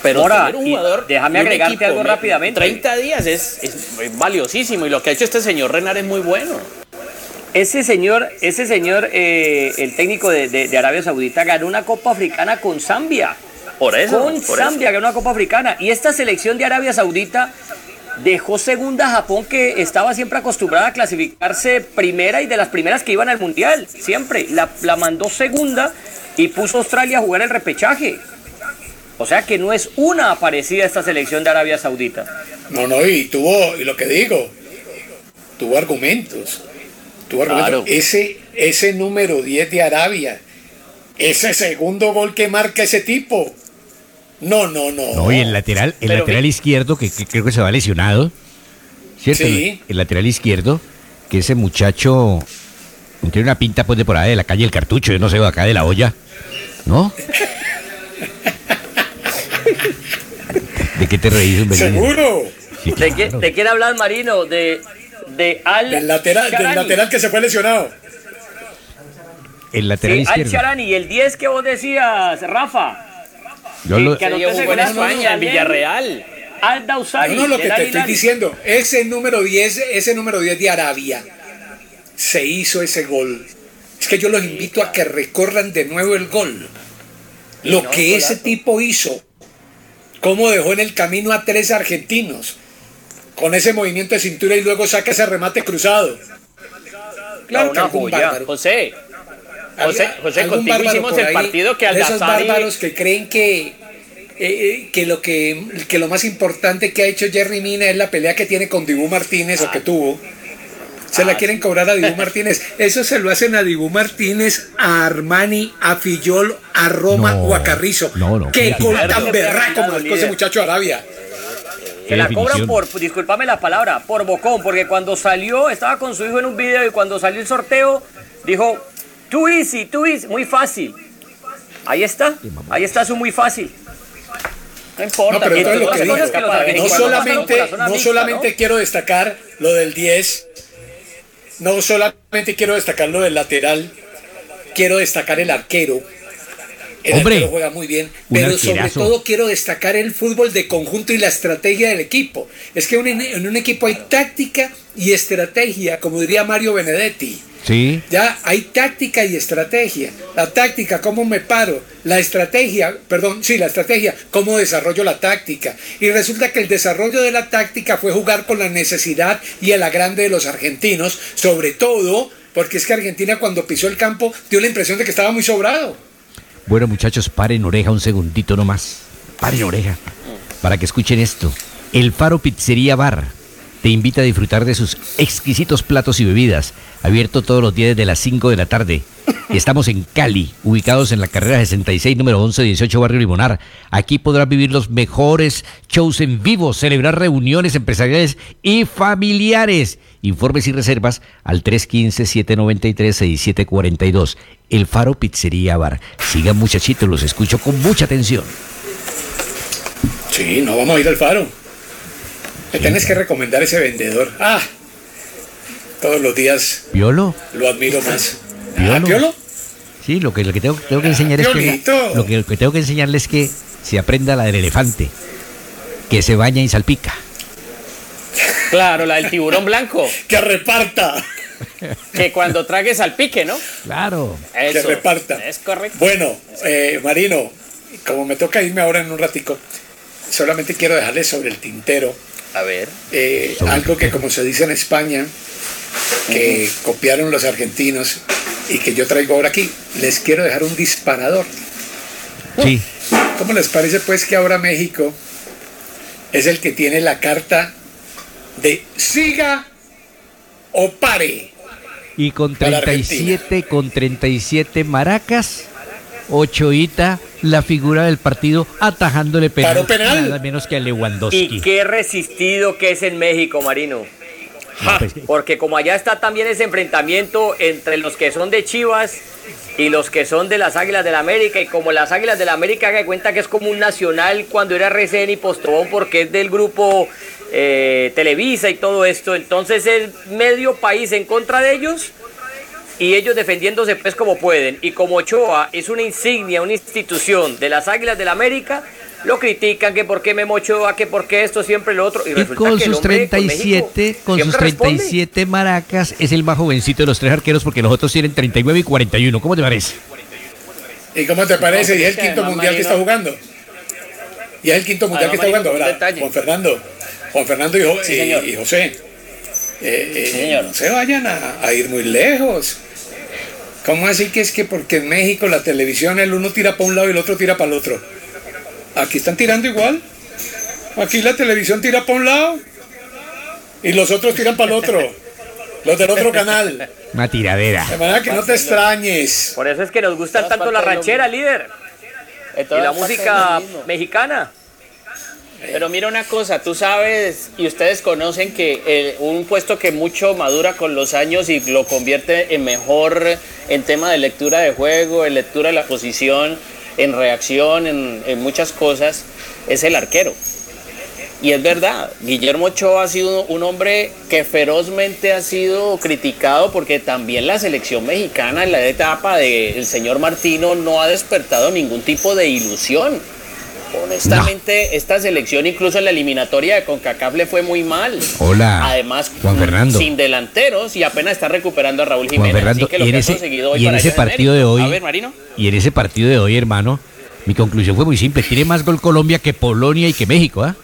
[SPEAKER 5] Pero
[SPEAKER 4] Ahora, un jugador, déjame agregarte algo rápidamente.
[SPEAKER 5] 30 días es, valiosísimo y lo que ha hecho este señor Renar es muy bueno.
[SPEAKER 4] Ese señor, ese señor, eh, el técnico de, Arabia Saudita, ganó una Copa Africana con Zambia.
[SPEAKER 5] Por eso.
[SPEAKER 4] Con Zambia, ganó una Copa Africana. Y esta selección de Arabia Saudita dejó segunda a Japón que estaba siempre acostumbrada a clasificarse primera y de las primeras que iban al mundial, siempre. La, la mandó segunda y puso a Australia a jugar el repechaje. O sea que no es una aparecida esta selección de Arabia Saudita.
[SPEAKER 3] No, no, y tuvo, y lo que digo, tuvo argumentos. Tuvo argumentos. Ese, ese número 10 de Arabia, ese segundo gol que marca ese tipo, no, no, no.
[SPEAKER 1] No, y el lateral, el lateral izquierdo, que, creo que se va lesionado. ¿Cierto? Sí. El, lateral izquierdo, que ese muchacho tiene una pinta pues de por ahí de la calle El Cartucho, yo no sé, de acá de la olla. ¿No? ¿De qué te reís,
[SPEAKER 3] ¿Seguro?
[SPEAKER 4] ¿De, qué, ¿De, quién hablas, Marino? De, de Al
[SPEAKER 3] del lateral, del lateral que se fue lesionado.
[SPEAKER 1] El lateral izquierdo.
[SPEAKER 4] Al y el 10 que vos decías, Rafa.
[SPEAKER 5] Yo lo... que jugó en España, en Villarreal.
[SPEAKER 4] Al Dausari.
[SPEAKER 3] No, lo que te estoy diciendo, ese número 10, ese número 10 de Arabia, se hizo ese gol. Es que yo los invito a que recorran de nuevo el gol. Lo que ese tipo hizo, cómo dejó en el camino a tres argentinos, con ese movimiento de cintura y luego saca ese remate cruzado.
[SPEAKER 4] Claro que. José, José, José contigo hicimos el partido que al
[SPEAKER 3] Esos bárbaros que creen que, eh, eh, que, lo que, que lo más importante que ha hecho Jerry Mina es la pelea que tiene con Dibu Martínez o que tuvo. Se la ah, quieren cobrar a Dibu Martínez. Eso se lo hacen a Dibu Martínez, a Armani, a Fillol, a Roma o a Carrizo. No, no. Que con tan berraco marcó ese muchacho Arabia.
[SPEAKER 4] Se la cobran por, discúlpame la palabra, por bocón, porque cuando salió, estaba con su hijo en un video y cuando salió el sorteo, dijo, too easy, too easy, muy fácil. Ahí está, ahí está su muy fácil.
[SPEAKER 3] No importa. No, pero lo que no solamente, no solamente quiero destacar lo del 10, no solamente quiero destacar lo del lateral, quiero destacar el arquero el Hombre, juega muy bien, pero sobre todo quiero destacar el fútbol de conjunto y la estrategia del equipo. Es que en un equipo hay táctica y estrategia, como diría Mario Benedetti.
[SPEAKER 1] Sí.
[SPEAKER 3] Ya hay táctica y estrategia. La táctica, cómo me paro. La estrategia, perdón, sí, la estrategia, cómo desarrollo la táctica. Y resulta que el desarrollo de la táctica fue jugar con la necesidad y el agrande de los argentinos, sobre todo porque es que Argentina cuando pisó el campo dio la impresión de que estaba muy sobrado.
[SPEAKER 1] Bueno, muchachos, paren oreja un segundito nomás. Paren oreja. Para que escuchen esto. El Faro Pizzería Bar te invita a disfrutar de sus exquisitos platos y bebidas. Abierto todos los días de las 5 de la tarde. Estamos en Cali, ubicados en la carrera 66, número 1118, Barrio Limonar. Aquí podrás vivir los mejores shows en vivo, celebrar reuniones empresariales y familiares. Informes y reservas al 315-793-6742. El Faro Pizzería Bar. Sigan muchachitos, los escucho con mucha atención.
[SPEAKER 3] Sí, no vamos a ir al Faro. Me tienes que recomendar ese vendedor. Ah, todos los días.
[SPEAKER 1] ¿Piolo?
[SPEAKER 3] Lo admiro más.
[SPEAKER 1] ¿Piolo? Sí, lo que, lo que tengo, tengo que enseñar es que, lo que, lo que tengo que enseñarle es que se aprenda la del elefante, que se baña y salpica.
[SPEAKER 4] Claro, la del tiburón blanco.
[SPEAKER 3] que reparta.
[SPEAKER 4] Que cuando trague salpique, ¿no?
[SPEAKER 1] Claro.
[SPEAKER 3] que reparta.
[SPEAKER 4] Es correcto.
[SPEAKER 3] Bueno, eh, Marino, como me toca irme ahora en un ratico, solamente quiero dejarle sobre el tintero.
[SPEAKER 4] A ver.
[SPEAKER 3] Eh, algo que como se dice en España, que copiaron los argentinos y que yo traigo ahora aquí, les quiero dejar un disparador.
[SPEAKER 1] Sí.
[SPEAKER 3] ¿Cómo les parece pues que ahora México es el que tiene la carta de siga o pare?
[SPEAKER 1] Y con 37, con 37 maracas, Ochoita, la figura del partido, atajándole penal, nada menos que a Lewandowski.
[SPEAKER 4] Y qué resistido que es en México, Marino. Pues porque como allá está también ese enfrentamiento entre los que son de Chivas y los que son de las Águilas del la América, y como las Águilas del la América haga cuenta que es como un nacional cuando era RCN y Postobón porque es del grupo eh, Televisa y todo esto, entonces es medio país en contra de ellos y ellos defendiéndose pues como pueden. Y como Ochoa es una insignia, una institución de las Águilas del la América, lo critican que por qué Memo Ochoa, que por qué esto, siempre lo otro.
[SPEAKER 1] Y, con sus 37, con, sus 37 maracas, es el más jovencito de los tres arqueros porque los otros tienen 39 y 41. ¿Cómo te parece?
[SPEAKER 3] ¿Y cómo te parece? y es el quinto mundial que está jugando. Y es el quinto mundial que está jugando, ¿verdad? Juan Fernando. Juan Fernando y, José. Eh, eh, no se vayan a, ir muy lejos. ¿Cómo así que es que porque en México la televisión el uno tira para un lado y el otro tira para el otro? Aquí están tirando igual. Aquí la televisión tira para un lado y los otros tiran para el otro. Los del otro canal.
[SPEAKER 1] Una tiradera.
[SPEAKER 3] De manera que no te extrañes.
[SPEAKER 4] Por eso es que nos gusta tanto la ranchera, líder. Y la música mexicana. Pero mira una cosa, tú sabes y ustedes conocen que un puesto que mucho madura con los años y lo convierte en mejor en tema de lectura de juego, en lectura de la posición, en reacción, en, muchas cosas, es el arquero. Y es verdad, Guillermo Ochoa ha sido un hombre que ferozmente ha sido criticado porque también la selección mexicana en la etapa del señor Martino no ha despertado ningún tipo de ilusión. Honestamente, esta selección, incluso en la eliminatoria de CONCACAF, le fue muy mal.
[SPEAKER 1] Hola.
[SPEAKER 4] Además,
[SPEAKER 1] Juan Fernando.
[SPEAKER 4] sin delanteros y apenas está recuperando a Raúl Jiménez.
[SPEAKER 1] Juan Fernando, y en ese, y en ese partido de hoy. Y en ese partido de hoy, hermano, Mi conclusión fue muy simple. Tiene más gol Colombia que Polonia y que México, ¿ah?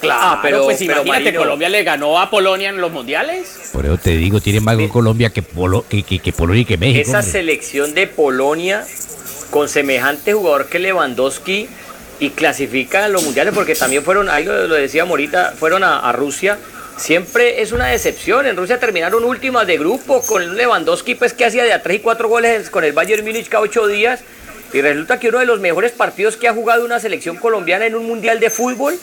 [SPEAKER 5] Claro, ah, pero, pues imagínate, Colombia le ganó a Polonia en los mundiales.
[SPEAKER 1] Por eso te digo, tiene más gol Colombia que, que, Polonia y que México.
[SPEAKER 4] Esa selección de Polonia con semejante jugador que Lewandowski y clasifica a los mundiales porque también fueron, ahí lo, decía Morita, fueron a, Rusia. Siempre es una decepción. En Rusia terminaron últimas de grupo con Lewandowski, pues que hacía de a 3 y 4 goles con el Bayern Múnich cada 8 días. Y resulta que uno de los mejores partidos que ha jugado una selección colombiana en un mundial de fútbol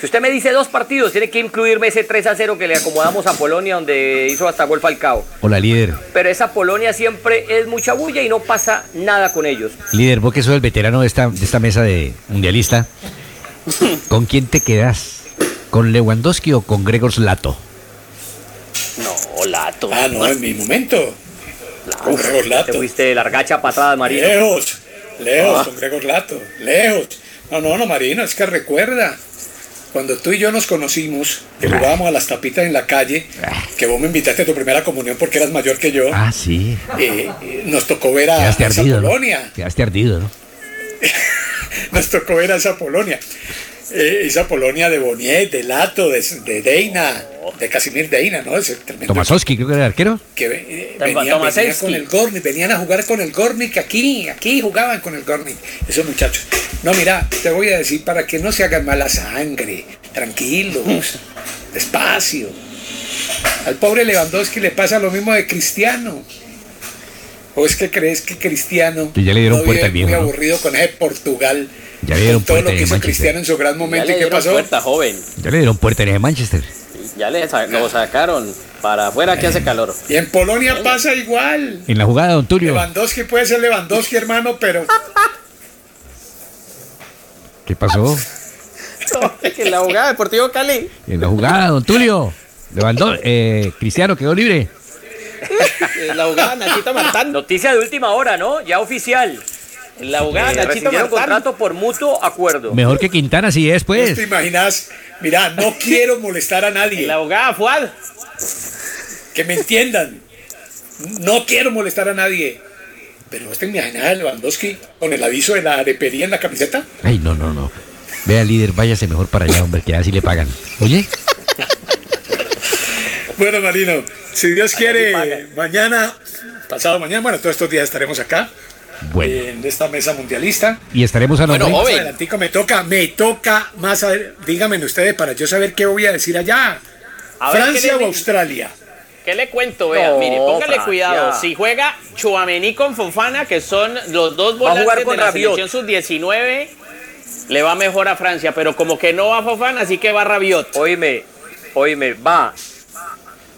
[SPEAKER 4] si usted me dice dos partidos, tiene que incluirme ese 3 a 0 que le acomodamos a Polonia, donde hizo hasta gol Falcao.
[SPEAKER 1] Hola, líder.
[SPEAKER 4] Pero esa Polonia siempre es mucha bulla y no pasa nada con ellos.
[SPEAKER 1] Líder, vos que sos el veterano de esta, de esta mesa de mundialista, ¿con quién te quedas? ¿Con Lewandowski o con Gregor Lato?
[SPEAKER 5] No, Lato.
[SPEAKER 3] Ah, no, en mi momento. Con Gregor Lato.
[SPEAKER 4] Te fuiste largacha patada, Marino.
[SPEAKER 3] Lejos, lejos, ah. con Gregor Lato, lejos. No, no, no, Marino, es que recuerda cuando tú y yo nos conocimos, que jugábamos a las tapitas en la calle, que vos me invitaste a tu primera comunión porque eras mayor que yo.
[SPEAKER 1] Ah, sí.
[SPEAKER 3] Eh, nos tocó ver a, esa Polonia.
[SPEAKER 1] ¿no? Quedaste ardido, ¿no?
[SPEAKER 3] nos tocó ver a esa Polonia. Eh, esa Polonia de Boniet, de Lato, de, de Deina, de Casimir Deina, ¿no? Ese
[SPEAKER 1] tremendo. Tomasowski, creo que era el arquero.
[SPEAKER 3] Que eh, venían, con el Gornik, venían a jugar con el Gornik aquí, aquí jugaban con el Gornik, esos muchachos. No, mira, te voy a decir para que no se hagan mala sangre, tranquilos, despacio. Al pobre Lewandowski le pasa lo mismo de Cristiano. ¿O es que crees que Cristiano
[SPEAKER 1] ya le dieron puerta
[SPEAKER 3] muy aburrido con ese Portugal?
[SPEAKER 1] Ya le dieron
[SPEAKER 3] todo lo que hizo Cristiano en su gran momento. ¿Y qué pasó?
[SPEAKER 5] Puerta, joven.
[SPEAKER 1] Ya le dieron puerta en Manchester.
[SPEAKER 5] Ya le lo sacaron para afuera que hace calor.
[SPEAKER 3] Y en Polonia pasa igual.
[SPEAKER 1] En la jugada, don Tulio.
[SPEAKER 3] Lewandowski puede ser Lewandowski, hermano, pero
[SPEAKER 1] ¿Qué pasó?
[SPEAKER 5] en la jugada, Deportivo Cali.
[SPEAKER 1] En la jugada, don Tulio. Levantó, eh, Cristiano quedó libre.
[SPEAKER 5] En la jugada, Nachito Martán.
[SPEAKER 4] Noticia de última hora, ¿no? Ya oficial.
[SPEAKER 5] En la jugada, eh, Nachito Martán.
[SPEAKER 4] contrato por mutuo acuerdo.
[SPEAKER 1] Mejor que Quintana, si es, pues.
[SPEAKER 3] ¿Te imaginas? Mira, no quiero molestar a nadie.
[SPEAKER 5] En la jugada, Fuad.
[SPEAKER 3] Que me entiendan. No quiero molestar a nadie. Pero este imaginaba Lewandowski con el aviso de la arepería en la camiseta.
[SPEAKER 1] Ay, no, no, no. Vea, líder, váyase mejor para allá, hombre, que así le pagan. Oye.
[SPEAKER 3] bueno, Marino, si Dios quiere, mañana, pasado mañana, bueno, todos estos días estaremos acá. Bueno. En esta mesa mundialista.
[SPEAKER 1] Y estaremos a
[SPEAKER 3] Bueno, joven. me toca, me toca más a ver, díganme ustedes para yo saber qué voy a decir allá. ¿Francia o Australia?
[SPEAKER 5] ¿Qué le cuento? Vea, mire, póngale cuidado. Si juega Chuamení con Fofana, que son los dos volantes de la selección sub-19, le va mejor a Francia, pero como que no va Fofana, así que va Rabiot.
[SPEAKER 4] Oíme, oíme, va.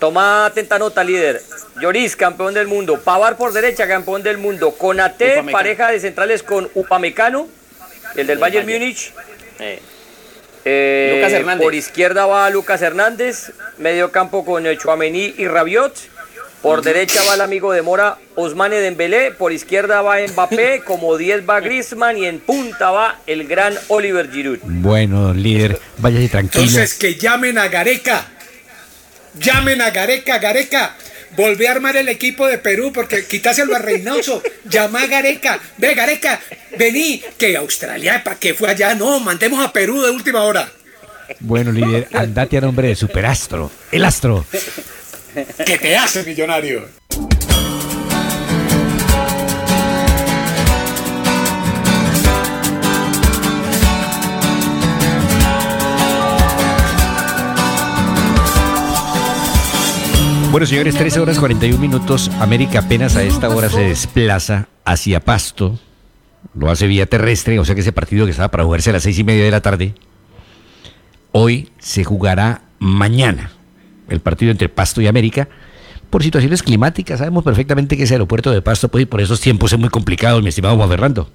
[SPEAKER 4] Toma atenta nota, líder. Lloris, campeón del mundo. Pavar por derecha, campeón del mundo. Conate, pareja de centrales con Upamecano, el del Bayern Múnich. Eh. Eh, Lucas Hernández. Por izquierda va Lucas Hernández, medio campo con Chuamení y Rabiot. Por derecha va el amigo de Mora, Osmane Dembélé. Por izquierda va Mbappé, como 10 va Griezmann y en punta va el gran Oliver Giroud.
[SPEAKER 1] Bueno, líder, váyase tranquilo.
[SPEAKER 3] Entonces que llamen a Gareca. Llamen a Gareca, Gareca. Volví a armar el equipo de Perú porque quitáselo a Reynoso. Llama a Gareca. Ve, Gareca, vení. Que Australia, ¿para qué fue allá? No, mandemos a Perú de última hora.
[SPEAKER 1] Bueno, líder, andate a nombre de Superastro. El astro.
[SPEAKER 3] ¿Qué te hace, millonario?
[SPEAKER 1] Bueno, señores, 13 horas 41 minutos. América apenas a esta hora se desplaza hacia Pasto. Lo hace vía terrestre, o sea que ese partido que estaba para jugarse a las seis y media de la tarde, hoy se jugará mañana. El partido entre Pasto y América. Por situaciones climáticas, sabemos perfectamente que ese aeropuerto de Pasto, pues, y por esos tiempos es muy complicado, mi estimado Juan Fernando.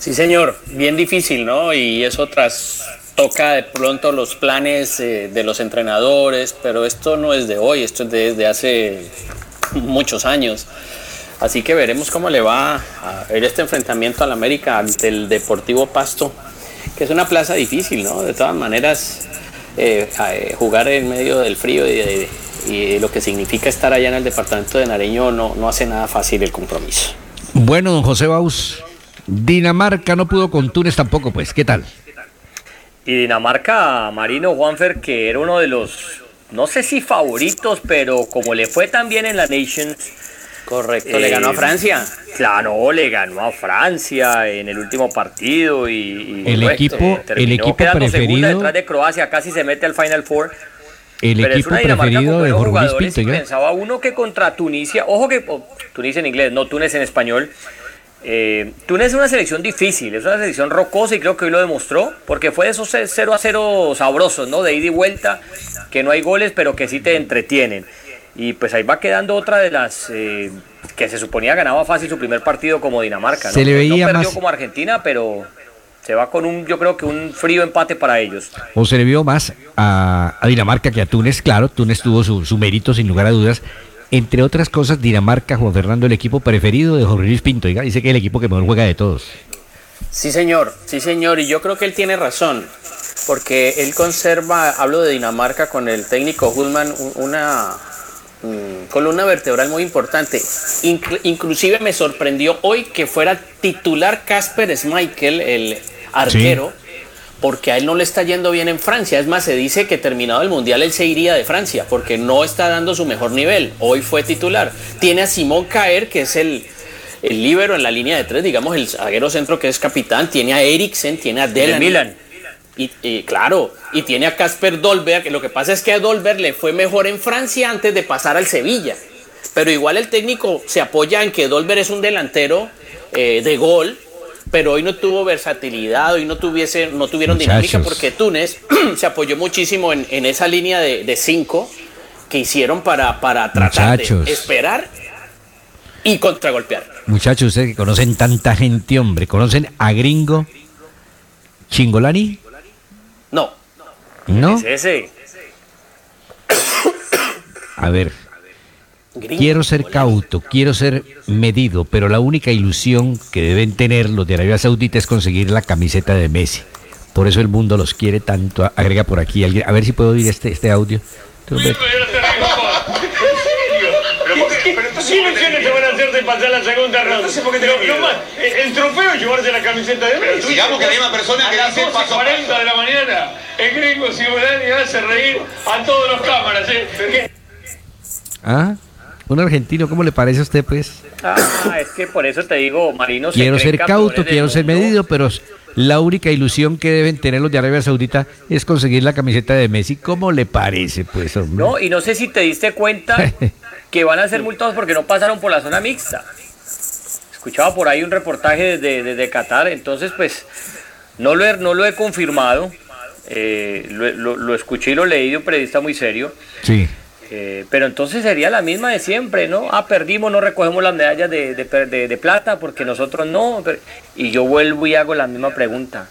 [SPEAKER 5] Sí, señor, bien difícil, ¿no? Y eso tras toca de pronto los planes eh, de los entrenadores, pero esto no es de hoy, esto es desde hace muchos años. Así que veremos cómo le va a ver este enfrentamiento al América ante el Deportivo Pasto, que es una plaza difícil, ¿no? De todas maneras, eh, eh, jugar en medio del frío y, lo que significa estar allá en el departamento de Nareño no, no hace nada fácil el compromiso.
[SPEAKER 1] Bueno, don José Baus, Dinamarca no pudo con Túnez tampoco, pues. ¿Qué tal?
[SPEAKER 4] Y Dinamarca, Marino Juanfer, que era uno de los, no sé si favoritos, pero como le fue tan bien en la Nations.
[SPEAKER 5] Correcto, le ganó a eh, Francia.
[SPEAKER 4] Claro, le ganó a Francia en el último partido y,
[SPEAKER 1] el equipo, el equipo preferido
[SPEAKER 4] detrás de Croacia, casi se mete al Final Four.
[SPEAKER 1] El equipo preferido de Jorge Pinto,
[SPEAKER 4] Pensaba uno que contra Tunisia, ojo que oh, Tunisia en inglés, no Túnez en español. Eh, Túnez es una selección difícil, es una selección rocosa y creo que hoy lo demostró, porque fue de esos 0 a 0 sabrosos, ¿no? De ida y vuelta, que no hay goles, pero que sí te entretienen. Y pues ahí va quedando otra de las eh, que se suponía ganaba fácil su primer partido como Dinamarca. ¿no?
[SPEAKER 1] Se le veía
[SPEAKER 4] no perdió como Argentina, pero se va con un, yo creo que un frío empate para ellos.
[SPEAKER 1] O se le vio más a, Dinamarca que a Túnez, claro, Túnez tuvo su, su, mérito sin lugar a dudas. Entre otras cosas, Dinamarca, Juan Fernando, el equipo preferido de Jorge Luis Pinto, dice que es el equipo que mejor juega de todos.
[SPEAKER 5] Sí, señor, sí, señor, y yo creo que él tiene razón, porque él conserva, hablo de Dinamarca con el técnico Hulman, una, mm, columna vertebral muy importante. inclusive me sorprendió hoy que fuera titular Casper Schmeichel, el arquero, porque a él no le está yendo bien en Francia. Es más, se dice que terminado el Mundial él se iría de Francia, porque no está dando su mejor nivel. Hoy fue titular. Tiene a Simón Caer, que es el, el líbero en la línea de tres, digamos, el zaguero centro que es capitán. Tiene a Eriksen, tiene a Delan.
[SPEAKER 4] Milan.
[SPEAKER 5] Y, claro, y tiene a Casper Dolberg, que lo que pasa es que a Dolberg le fue mejor en Francia antes de pasar al Sevilla. Pero igual el técnico se apoya en que Dolberg es un delantero eh, de gol pero hoy no tuvo versatilidad, hoy no, tuviese, no tuvieron dinámica porque Túnez se apoyó muchísimo en, esa línea de, cinco que hicieron para, para tratar de esperar y contragolpear.
[SPEAKER 1] Muchachos, ustedes que conocen tanta gente, hombre, ¿conocen a Gringo Chingolani?
[SPEAKER 5] No.
[SPEAKER 1] ¿No?
[SPEAKER 4] Es ese.
[SPEAKER 1] A ver, Quiero ser cauto, quiero ser medido, pero la única ilusión que deben tener los de Arabia Saudita es conseguir la camiseta de Messi. Por eso el mundo los quiere tanto. Agrega por aquí alguien. A ver si puedo oír este, este audio.
[SPEAKER 6] Pero ¿Qué se van a hacer de pasar la segunda ronda? No sé por qué el, trofeo es llevarse la camiseta de Messi.
[SPEAKER 7] Digamos que la misma persona que dice
[SPEAKER 6] paso 40 de la mañana, el gringo Simulani hace reír a todos los cámaras. ¿eh?
[SPEAKER 1] ¿Ah? Un argentino, ¿cómo le parece a usted, pues?
[SPEAKER 4] Ah, es que por eso te digo, Marino.
[SPEAKER 1] Quiero ser cauto, quiero ser medido, pero la única ilusión que deben tener los de Arabia Saudita es conseguir la camiseta de Messi. ¿Cómo le parece, pues, hombre?
[SPEAKER 4] No, y no sé si te diste cuenta que van a ser multados porque no pasaron por la zona mixta. Escuchaba por ahí un reportaje desde, Qatar, entonces, pues, no lo he, no lo he confirmado. Eh, lo, lo escuché y lo leí de un periodista muy serio.
[SPEAKER 1] Sí
[SPEAKER 4] eh, pero entonces sería la misma de siempre, ¿no? Ah, perdimos, no recogemos las medallas de, de, plata porque nosotros no. Y yo vuelvo y hago la misma pregunta.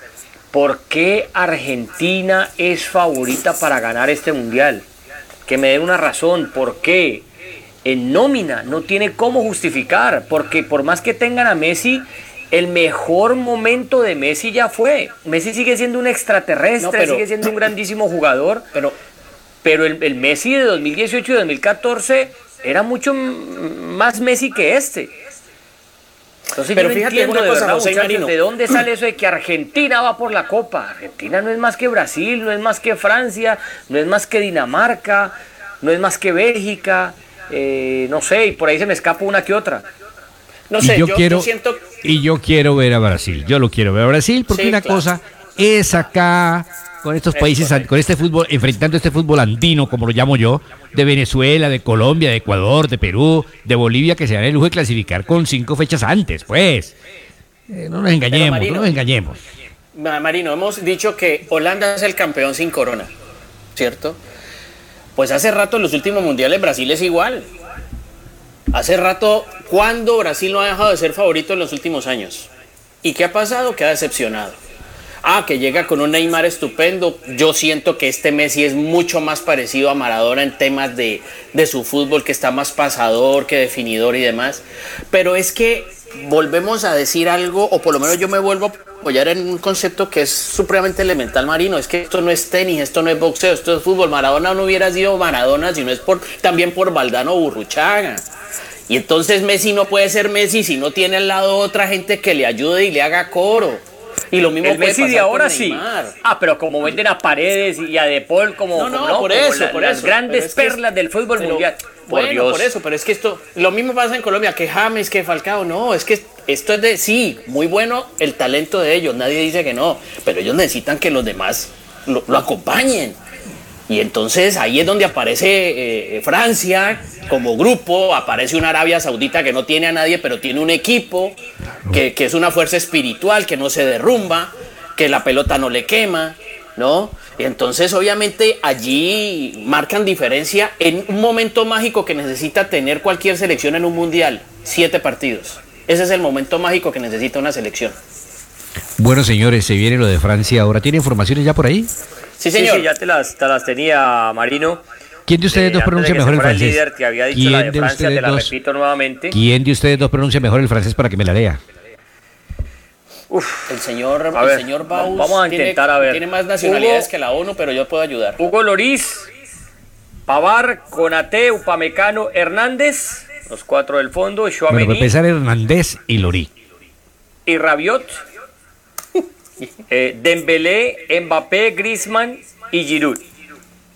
[SPEAKER 4] ¿Por qué Argentina es favorita para ganar este mundial? Que me dé una razón. ¿Por qué? En nómina no tiene cómo justificar. Porque por más que tengan a Messi, el mejor momento de Messi ya fue. Messi sigue siendo un extraterrestre, sigue siendo un grandísimo jugador.
[SPEAKER 5] Pero
[SPEAKER 4] pero el, Messi de 2018 y 2014 era mucho más Messi que este. Entonces pero yo fíjate entiendo de, verdad, de dónde sale eso de que Argentina va por la Copa. Argentina no es más que Brasil, no es más que Francia, no es más que Dinamarca, no es más que Bélgica, eh, no sé, y por ahí se me escapa una que otra.
[SPEAKER 1] No sé, yo, quiero, siento... Y yo quiero ver a Brasil, yo lo quiero ver a Brasil porque una cosa es acá con estos países, con este fútbol, enfrentando este fútbol andino, como lo llamo yo, de Venezuela, de Colombia, de Ecuador, de Perú, de Bolivia, que se dan el lujo de clasificar con cinco fechas antes, pues. Eh, no nos engañemos, no nos engañemos.
[SPEAKER 5] Marino, hemos dicho que Holanda es el campeón sin corona, ¿cierto? Pues hace rato en los últimos mundiales Brasil es igual. Hace rato, ¿cuándo Brasil no ha dejado de ser favorito en los últimos años? ¿Y qué ha pasado? Que ha decepcionado ah, que llega con un Neymar estupendo. Yo siento que este Messi es mucho más parecido a Maradona en temas de, su fútbol, que está más pasador, que definidor y demás. Pero es que volvemos a decir algo, o por lo menos yo me vuelvo a apoyar en un concepto que es supremamente elemental, Marino. Es que esto no es tenis, esto no es boxeo, esto es fútbol. Maradona no hubiera sido Maradona si no es por, también por Valdano Burruchaga. Y entonces Messi no puede ser Messi si no tiene al lado otra gente que le ayude y le haga coro. Y lo mismo
[SPEAKER 4] el Messi de ahora sí. Ah, pero como venden a Paredes y a De Paul como,
[SPEAKER 5] No, no,
[SPEAKER 4] como
[SPEAKER 5] por
[SPEAKER 4] como
[SPEAKER 5] eso,
[SPEAKER 4] la-
[SPEAKER 5] por
[SPEAKER 4] las
[SPEAKER 5] eso.
[SPEAKER 4] grandes
[SPEAKER 5] es que
[SPEAKER 4] perlas del fútbol
[SPEAKER 5] Pero,
[SPEAKER 4] mundial. Por
[SPEAKER 5] bueno,
[SPEAKER 4] Dios.
[SPEAKER 5] por eso, pero es que esto, lo mismo pasa en Colombia, que James, que Falcao, no, es que esto es de, sí, muy bueno el talento de ellos, nadie dice que no, pero ellos necesitan que los demás lo, lo acompañen. Y entonces ahí es donde aparece eh, Francia como grupo, aparece una Arabia Saudita que no tiene a nadie, pero tiene un equipo, que, que es una fuerza espiritual, que no se derrumba, que la pelota no le quema, ¿no? Y entonces obviamente allí marcan diferencia en un momento mágico que necesita tener cualquier selección en un mundial, siete partidos. Ese es el momento mágico que necesita una selección.
[SPEAKER 1] Bueno, señores, se viene lo de Francia ahora. ¿Tiene informaciones ya por ahí?
[SPEAKER 5] Sí,
[SPEAKER 4] Sí,
[SPEAKER 5] señor.
[SPEAKER 4] sí, ya te las, te las tenía Marino.
[SPEAKER 1] ¿Quién de ustedes
[SPEAKER 4] Eh,
[SPEAKER 1] dos pronuncia mejor el francés?
[SPEAKER 4] líder, te había dicho
[SPEAKER 1] ¿Quién
[SPEAKER 4] la de
[SPEAKER 1] de
[SPEAKER 4] Francia, te
[SPEAKER 1] ustedes
[SPEAKER 4] la
[SPEAKER 1] dos?
[SPEAKER 4] repito nuevamente.
[SPEAKER 1] ¿Quién de ustedes dos pronuncia mejor el francés para que me la lea?
[SPEAKER 4] Uf,
[SPEAKER 5] El señor,
[SPEAKER 4] A
[SPEAKER 5] el
[SPEAKER 4] ver,
[SPEAKER 5] señor Baus
[SPEAKER 4] vamos a
[SPEAKER 5] tiene-
[SPEAKER 4] intentar, a ver.
[SPEAKER 5] tiene más nacionalidades
[SPEAKER 4] Hugo-
[SPEAKER 5] que la ONU, pero yo puedo ayudar.
[SPEAKER 4] Hugo Loris, Pavar, Conate, Upamecano, Hernández, los cuatro del fondo,
[SPEAKER 1] Bueno,
[SPEAKER 4] Chouameni
[SPEAKER 1] para empezar Hernández y Lorí.
[SPEAKER 4] y Rabiot, eh, Dembélé, Mbappé, Griezmann y Giroud.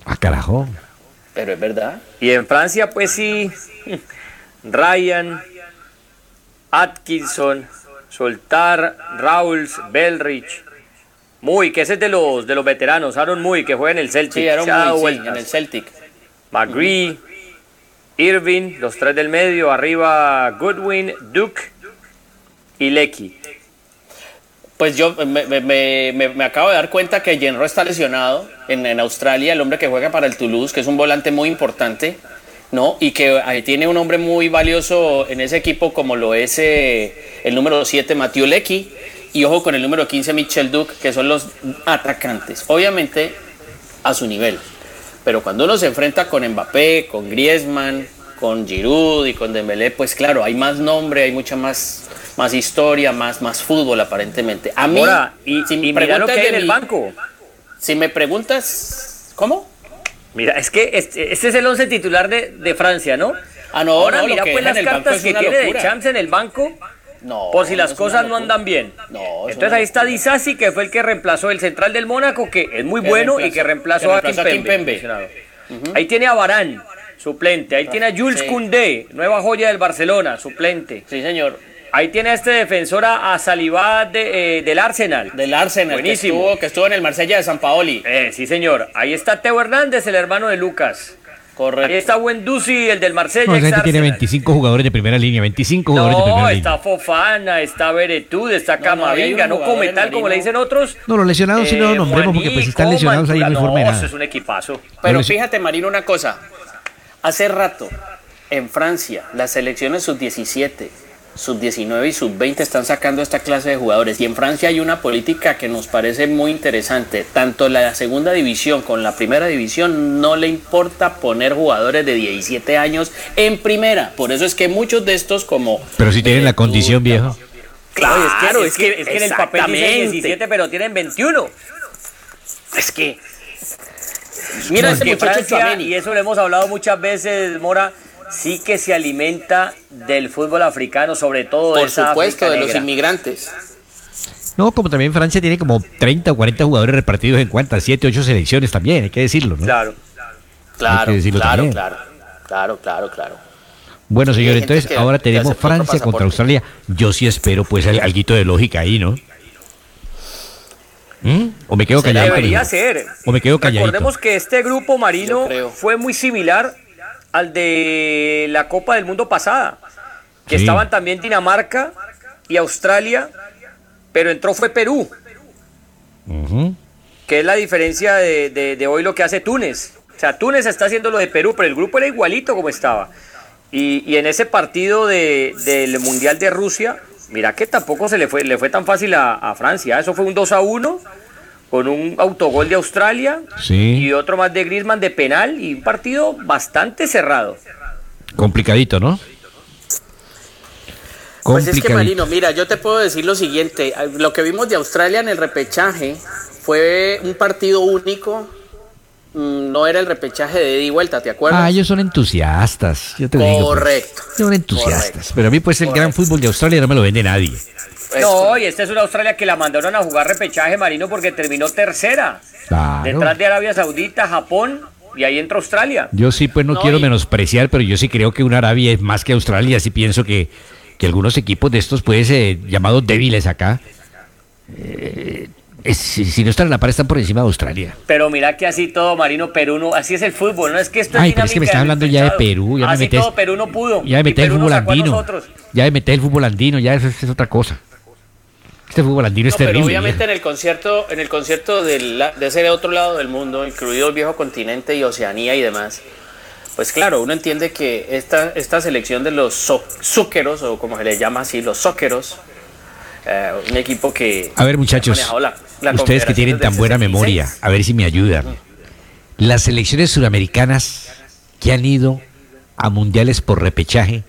[SPEAKER 1] Ah, carajo.
[SPEAKER 5] Pero es verdad.
[SPEAKER 4] Y en Francia, pues sí, Ryan, Atkinson, Soltar, Rauls, Belrich, Muy, que ese es de los, de los veteranos, Aaron Muy, que juega en el Celtic.
[SPEAKER 5] Sí, Aaron Muy, sí, en el Celtic.
[SPEAKER 4] McGree, Irving, los tres del medio, arriba Goodwin, Duke y Lecky.
[SPEAKER 5] Pues yo me, me- me- me- acabo de dar cuenta que Genro está lesionado en, en Australia, el hombre que juega para el Toulouse, que es un volante muy importante, ¿no? Y que tiene un hombre muy valioso en ese equipo como lo es eh, el número 7, Mathieu Lecky, y ojo con el número 15, Michel Duke, que son los atacantes. Obviamente a su nivel. Pero cuando uno se enfrenta con Mbappé, con Griezmann, con Giroud y con Dembélé, pues claro, hay más nombre, hay mucha más, más historia, más, más fútbol aparentemente. A mí,
[SPEAKER 4] Ahora, y,
[SPEAKER 5] si me
[SPEAKER 4] lo
[SPEAKER 5] preguntas
[SPEAKER 4] que hay en el banco.
[SPEAKER 5] Si me preguntas, ¿cómo?
[SPEAKER 4] Mira, es que este, este es el once titular de, de Francia, ¿no?
[SPEAKER 5] Ah, no,
[SPEAKER 4] Ahora
[SPEAKER 5] no, lo
[SPEAKER 4] mira pues las cartas que tiene de. Champs en el banco
[SPEAKER 5] No.
[SPEAKER 4] por si las cosas no andan bien.
[SPEAKER 5] No, es
[SPEAKER 4] Entonces ahí está. Disasi, que fue el que reemplazó el central del Mónaco, que es muy
[SPEAKER 5] Que
[SPEAKER 4] bueno y que reemplazó,
[SPEAKER 5] que
[SPEAKER 4] a
[SPEAKER 5] reemplazó a
[SPEAKER 4] Kimpembe. Ahí tiene a Barán, suplente. Ahí tiene a Jules
[SPEAKER 5] Sí.
[SPEAKER 4] Koundé, nueva joya del Barcelona, suplente.
[SPEAKER 5] Sí, señor.
[SPEAKER 4] Ahí tiene a este defensor a, a Salivá de, eh, del Arsenal.
[SPEAKER 5] Del Arsenal, que
[SPEAKER 4] Buenísimo.
[SPEAKER 5] estuvo, que estuvo en el Marsella de San Paoli.
[SPEAKER 4] Eh, sí, señor. Ahí está Teo Hernández, el hermano de Lucas. Ahí
[SPEAKER 5] Correcto.
[SPEAKER 4] está Wendusi, el del Marsella.
[SPEAKER 1] No, gente tiene
[SPEAKER 4] Arsenal.
[SPEAKER 1] 25 jugadores de primera línea, 25 jugadores de
[SPEAKER 4] No,
[SPEAKER 1] primera
[SPEAKER 4] está
[SPEAKER 1] línea.
[SPEAKER 4] Fofana, está Beretud, está
[SPEAKER 5] No, no, ahí hay
[SPEAKER 4] Camavinga, no
[SPEAKER 5] jugadores,
[SPEAKER 4] Cometal como le dicen otros.
[SPEAKER 1] No, los lesionados sí no
[SPEAKER 4] Eh,
[SPEAKER 1] los nombremos porque pues están lesionados ahí no informe
[SPEAKER 4] no,
[SPEAKER 1] nada.
[SPEAKER 4] eso es un equipazo.
[SPEAKER 5] Pero fíjate, Marino, una cosa. Hace rato, en Francia, las selecciones sub-17, sub-19 y sub-20 están sacando esta clase de jugadores. Y en Francia hay una política que nos parece muy interesante. Tanto la segunda división con la primera división no le importa poner jugadores de 17 años en primera. Por eso es que muchos de estos como...
[SPEAKER 1] Pero si tienen la condición, viejo.
[SPEAKER 5] Claro,
[SPEAKER 4] es, que, es que en el papel dice
[SPEAKER 5] exactamente.
[SPEAKER 4] 17, pero tienen 21.
[SPEAKER 5] Es que... Mira
[SPEAKER 4] Es
[SPEAKER 5] este muchacho
[SPEAKER 4] Francia, y eso lo hemos hablado muchas veces, Mora, sí que se alimenta del fútbol africano, sobre todo de
[SPEAKER 5] Por
[SPEAKER 4] esa
[SPEAKER 5] supuesto,
[SPEAKER 4] África
[SPEAKER 5] de los inmigrantes.
[SPEAKER 1] No, como también Francia tiene como 30 o 40 jugadores repartidos en cuantas, 7, 8 selecciones también, hay que decirlo, ¿no?
[SPEAKER 4] Claro.
[SPEAKER 5] Claro,
[SPEAKER 1] decirlo
[SPEAKER 5] claro, claro, claro, claro, claro.
[SPEAKER 1] Bueno, señor, entonces
[SPEAKER 5] que-
[SPEAKER 1] ahora tenemos Francia contra. Australia. Yo sí espero pues al- alguito de lógica ahí, ¿no? ¿Mm? ¿O me quedo callado?
[SPEAKER 4] Debería ser.
[SPEAKER 1] O me quedo calladito.
[SPEAKER 4] Recordemos que este grupo marino fue muy similar al de la Copa del Mundo pasada, que
[SPEAKER 1] Sí.
[SPEAKER 4] estaban también Dinamarca y Australia, pero entró fue Perú, que es la diferencia de, de- de hoy lo que hace Túnez. O sea, Túnez está haciendo lo de Perú, pero el grupo era igualito como estaba. Y, y en ese partido de- del Mundial de Rusia, mira que tampoco se le fue, le fue tan fácil a, a Francia. Eso fue un 2 a 1 con un autogol de Australia
[SPEAKER 1] Sí.
[SPEAKER 4] y otro más de Griezmann de penal y un partido bastante cerrado.
[SPEAKER 1] Complicadito, ¿no?
[SPEAKER 5] Pues es que. Marino, mira, yo te puedo decir lo siguiente, lo que vimos de Australia en el repechaje fue un partido único mm, no era el repechaje de ida y vuelta, ¿te acuerdas?
[SPEAKER 1] Ah, ellos son entusiastas. Yo te lo digo. pues.
[SPEAKER 5] Correcto.
[SPEAKER 1] Son entusiastas.
[SPEAKER 5] Correcto.
[SPEAKER 1] Pero a mí, pues, el gran fútbol de Australia no me lo vende nadie.
[SPEAKER 4] No, y esta es una Australia que la mandaron a jugar repechaje marino porque terminó tercera.
[SPEAKER 1] Claro.
[SPEAKER 4] Detrás de Arabia Saudita, Japón y ahí entra Australia.
[SPEAKER 1] Yo sí, pues no,
[SPEAKER 5] No,
[SPEAKER 1] quiero
[SPEAKER 5] y-
[SPEAKER 1] menospreciar, pero yo sí creo que una Arabia es más que Australia. Sí pienso que, que algunos equipos de estos, pues, eh, llamados débiles acá, eh, es- si, si no están a la par, están por encima de Australia.
[SPEAKER 4] Pero mira que así todo marino, Perú no, así es el fútbol, no es que esto
[SPEAKER 1] Ay,
[SPEAKER 4] es
[SPEAKER 1] pero es que me estás hablando ya de. Perú, ya me
[SPEAKER 4] así
[SPEAKER 1] metes-
[SPEAKER 4] todo Perú no pudo.
[SPEAKER 1] Ya me metes el fútbol andino.
[SPEAKER 4] nosotros.
[SPEAKER 1] Ya me metes el fútbol andino, ya eso, es otra cosa. Este fútbol andino es
[SPEAKER 5] No, pero
[SPEAKER 1] terrible.
[SPEAKER 5] obviamente en el concierto, en el concierto del la- de ese otro lado del mundo, incluido el viejo continente y Oceanía y demás, pues claro, uno entiende que esta, esta selección de los zúqueros, o como se les llama así, los zóqueros, eh, un equipo que...
[SPEAKER 1] A ver, muchachos,
[SPEAKER 5] la- la
[SPEAKER 1] ustedes que tienen tan buena
[SPEAKER 5] 66.
[SPEAKER 1] memoria, a ver si me ayudan. Las selecciones suramericanas que han ido a mundiales por repechaje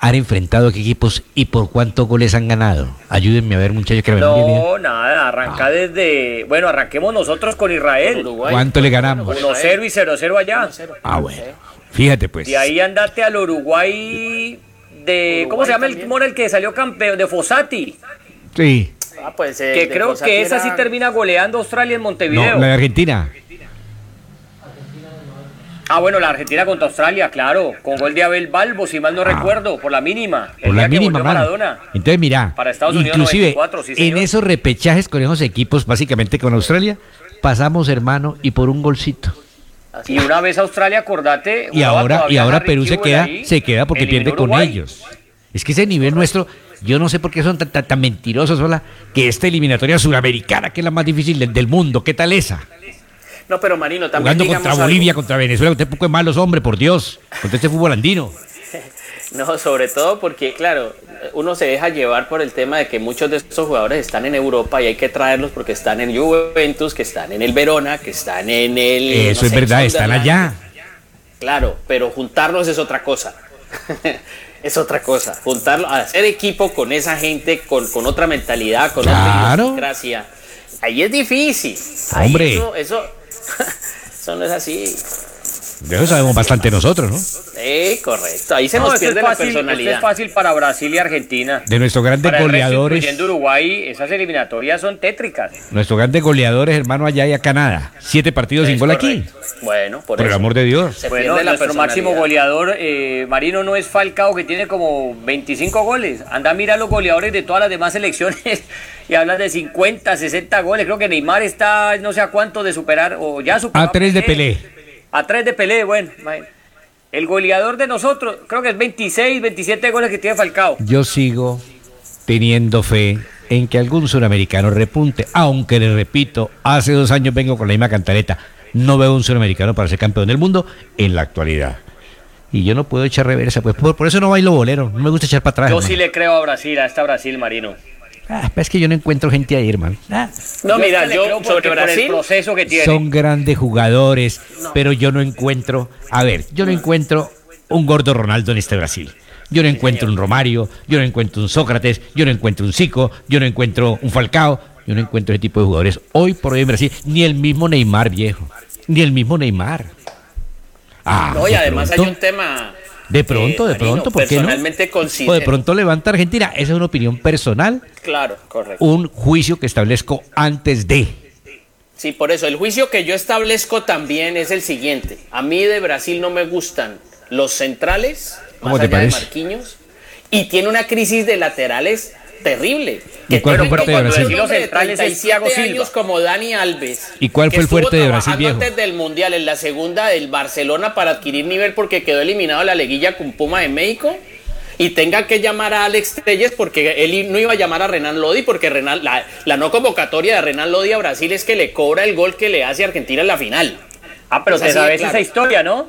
[SPEAKER 1] han enfrentado a qué equipos y por cuántos goles han ganado. Ayúdenme a ver, muchachos, que.
[SPEAKER 4] No, nada, arranca desde. Bueno, arranquemos nosotros con Israel.
[SPEAKER 5] Uruguay.
[SPEAKER 1] ¿Cuánto le ganamos?
[SPEAKER 4] 1-0 y 0-0 allá.
[SPEAKER 1] Ah, bueno. Fíjate, pues.
[SPEAKER 4] De ahí andate al Uruguay de. ¿Cómo se llama el
[SPEAKER 5] también.
[SPEAKER 4] Mora el que salió campeón? De Fossati.
[SPEAKER 1] Sí.
[SPEAKER 5] Ah, pues, eh,
[SPEAKER 4] Que creo que esa sí termina goleando Australia en Montevideo.
[SPEAKER 1] No, la de Argentina.
[SPEAKER 4] Ah, bueno, la Argentina contra Australia, claro. Con gol de Abel Balbo, si mal no recuerdo, por la mínima.
[SPEAKER 1] Por la mínima.
[SPEAKER 4] Maradona.
[SPEAKER 1] Entonces, mira,
[SPEAKER 4] Para Estados Unidos
[SPEAKER 1] inclusive
[SPEAKER 4] 94, sí,
[SPEAKER 1] en esos repechajes con esos equipos, básicamente con Australia, pasamos, hermano, y por un golcito.
[SPEAKER 4] Y una vez Australia, acordate.
[SPEAKER 1] Y ahora, y ahora Perú se queda,
[SPEAKER 4] ahí,
[SPEAKER 1] se queda porque pierde con ellos. Es que ese nivel nuestro, yo no sé por qué son tan, tan- tan mentirosos, hola, que esta eliminatoria suramericana, que es la más difícil del, del mundo, ¿qué tal esa?
[SPEAKER 5] No, pero Marino, también
[SPEAKER 1] Jugando contra
[SPEAKER 5] algo.
[SPEAKER 1] Bolivia, contra Venezuela, usted poco de malos, hombre, por Dios, contra este fútbol andino.
[SPEAKER 5] No, sobre todo porque, claro, uno se deja llevar por el tema de que muchos de estos jugadores están en Europa y hay que traerlos porque están en Juventus, que están en el Verona, que están en el...
[SPEAKER 1] Eso
[SPEAKER 5] no
[SPEAKER 1] es
[SPEAKER 5] sé,
[SPEAKER 1] verdad, están allá.
[SPEAKER 5] Claro, pero juntarlos es otra cosa. es otra cosa. Juntarlos, hacer equipo con esa gente, con, con otra mentalidad, con otra
[SPEAKER 1] Claro.
[SPEAKER 5] idiosincrasia. Ahí es difícil. Ahí
[SPEAKER 1] Hombre.
[SPEAKER 5] Eso, eso, eso no es así.
[SPEAKER 1] De eso sabemos bastante nosotros, ¿no?
[SPEAKER 5] Eh, correcto. Ahí se
[SPEAKER 4] No,
[SPEAKER 5] nos
[SPEAKER 4] esto es
[SPEAKER 5] pierde la personalidad.
[SPEAKER 4] es fácil para Brasil y Argentina.
[SPEAKER 1] De nuestros grandes
[SPEAKER 4] Para el resto,
[SPEAKER 1] goleadores,
[SPEAKER 4] incluyendo Uruguay, esas eliminatorias son tétricas.
[SPEAKER 1] nuestros grandes goleadores, hermano, allá y acá nada. Siete partidos sin gol aquí.
[SPEAKER 5] Bueno, por,
[SPEAKER 1] Por el
[SPEAKER 5] eso.
[SPEAKER 1] amor de Dios.
[SPEAKER 5] Se
[SPEAKER 4] Bueno,
[SPEAKER 5] pierde la
[SPEAKER 4] nuestro máximo goleador, eh, Marino, no es Falcao, que tiene como 25 goles. Anda a mirar los goleadores de todas las demás selecciones y hablan de 50, 60 goles. Creo que Neymar está no sé a cuánto de superar, o ya superó.
[SPEAKER 1] A tres de Pelé.
[SPEAKER 4] A tres de Pelé, bueno. El goleador de nosotros, creo que es 26, 27 goles que tiene Falcao.
[SPEAKER 1] Yo sigo teniendo fe en que algún suramericano repunte, aunque le repito, hace dos años vengo con la misma cantareta. No veo un suramericano para ser campeón del mundo en la actualidad. Y yo no puedo echar reversa, pues por, por eso no bailo bolero, no me gusta echar para atrás.
[SPEAKER 4] Yo sí le creo a Brasil, a esta Brasil, Marino.
[SPEAKER 1] Ah, es que yo no encuentro gente ahí, hermano. Ah,
[SPEAKER 5] No,
[SPEAKER 4] Yo
[SPEAKER 5] mira, yo sobre
[SPEAKER 4] el proceso que tiene.
[SPEAKER 1] son grandes jugadores, pero yo no encuentro, a ver, yo no encuentro un gordo Ronaldo en este Brasil. Yo no encuentro un Romario, yo no encuentro un Sócrates, yo no encuentro un Zico, yo no encuentro un Falcao, yo no encuentro ese tipo de jugadores hoy por hoy en Brasil, ni el mismo Neymar viejo, ni el mismo Neymar. Ah,
[SPEAKER 5] No, y
[SPEAKER 1] de
[SPEAKER 5] además hay un tema.
[SPEAKER 1] De pronto,
[SPEAKER 5] eh,
[SPEAKER 1] de pronto,
[SPEAKER 5] Marino,
[SPEAKER 1] ¿por qué no?
[SPEAKER 5] Personalmente
[SPEAKER 1] O de pronto levanta Argentina, esa es una opinión personal,
[SPEAKER 5] Claro, correcto.
[SPEAKER 1] un juicio que establezco antes de.
[SPEAKER 5] Sí, por eso, el juicio que yo establezco también es el siguiente. A mí de Brasil no me gustan los centrales,
[SPEAKER 1] ¿Cómo
[SPEAKER 5] más
[SPEAKER 1] te
[SPEAKER 5] allá
[SPEAKER 1] parece?
[SPEAKER 5] de Marquinhos, y tiene una crisis de laterales terrible.
[SPEAKER 1] ¿Y cuál fue el fuerte de Brasil?
[SPEAKER 4] Los centrales es
[SPEAKER 5] 37
[SPEAKER 4] Thiago Silva.
[SPEAKER 5] años como Dani Alves.
[SPEAKER 1] ¿Y cuál
[SPEAKER 5] que
[SPEAKER 1] fue el fuerte de Brasil, viejo?
[SPEAKER 5] antes del Mundial, en la segunda del Barcelona para adquirir nivel porque quedó eliminado la liguilla con Puma de México. Y tenga que llamar a Alex Telles porque él no iba a llamar a Renan Lodi porque Renan, la, la no convocatoria de Renan Lodi a Brasil es que le cobra el gol que le hace Argentina en la final.
[SPEAKER 4] Ah, pero te sabes
[SPEAKER 5] claro.
[SPEAKER 4] esa historia, ¿no?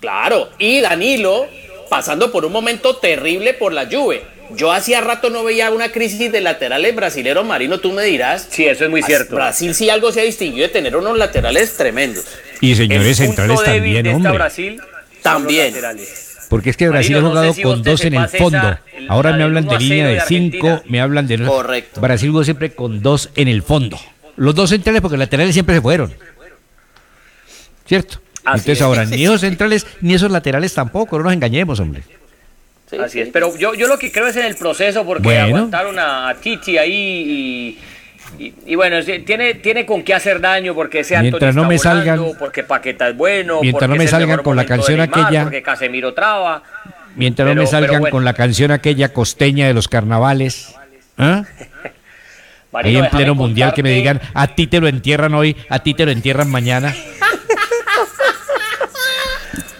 [SPEAKER 5] Claro, y Danilo pasando por un momento terrible por la Juve. Yo hacía rato no veía una crisis de laterales brasileros, Marino, tú me dirás.
[SPEAKER 4] Sí, eso es muy cierto.
[SPEAKER 5] Brasil sí algo se ha distinguido de tener unos laterales tremendos.
[SPEAKER 1] Y señores centrales también, hombre.
[SPEAKER 4] Brasil
[SPEAKER 5] También.
[SPEAKER 1] Porque es que Brasil
[SPEAKER 4] Marino,
[SPEAKER 1] ha
[SPEAKER 4] no
[SPEAKER 1] jugado
[SPEAKER 4] sé si
[SPEAKER 1] con dos en el fondo.
[SPEAKER 4] esa- el-
[SPEAKER 1] Ahora me hablan
[SPEAKER 4] 1
[SPEAKER 1] de línea
[SPEAKER 4] 0
[SPEAKER 1] de
[SPEAKER 4] de
[SPEAKER 1] 5,
[SPEAKER 4] Argentina.
[SPEAKER 1] me hablan de...
[SPEAKER 5] Correcto.
[SPEAKER 1] Brasil jugó siempre con dos en el fondo. Los dos centrales porque los laterales siempre se fueron. ¿cierto?
[SPEAKER 4] Así
[SPEAKER 1] Entonces
[SPEAKER 4] es.
[SPEAKER 1] ahora, ni esos centrales, ni esos laterales tampoco, no nos engañemos, hombre.
[SPEAKER 5] Sí,
[SPEAKER 4] Así
[SPEAKER 5] sí.
[SPEAKER 4] es, pero yo, yo lo que creo es en el proceso, porque
[SPEAKER 1] Bueno.
[SPEAKER 4] aguantaron a Titi ahí y, y- y bueno, tiene, tiene con qué hacer daño, porque ese Antonio
[SPEAKER 1] Mientras no
[SPEAKER 4] está
[SPEAKER 1] me
[SPEAKER 4] volando,
[SPEAKER 1] salgan-
[SPEAKER 4] porque Paqueta es bueno,
[SPEAKER 1] Mientras
[SPEAKER 4] porque
[SPEAKER 1] no me salgan con la canción
[SPEAKER 4] Neymar,
[SPEAKER 1] aquella-
[SPEAKER 4] porque Casemiro traba.
[SPEAKER 1] Mientras no me salgan
[SPEAKER 4] bueno.
[SPEAKER 1] con la canción aquella costeña de los carnavales. ¿ah? Ahí
[SPEAKER 4] Marino,
[SPEAKER 1] en pleno mundial que me digan, a ti te lo entierran hoy, a ti te lo entierran mañana.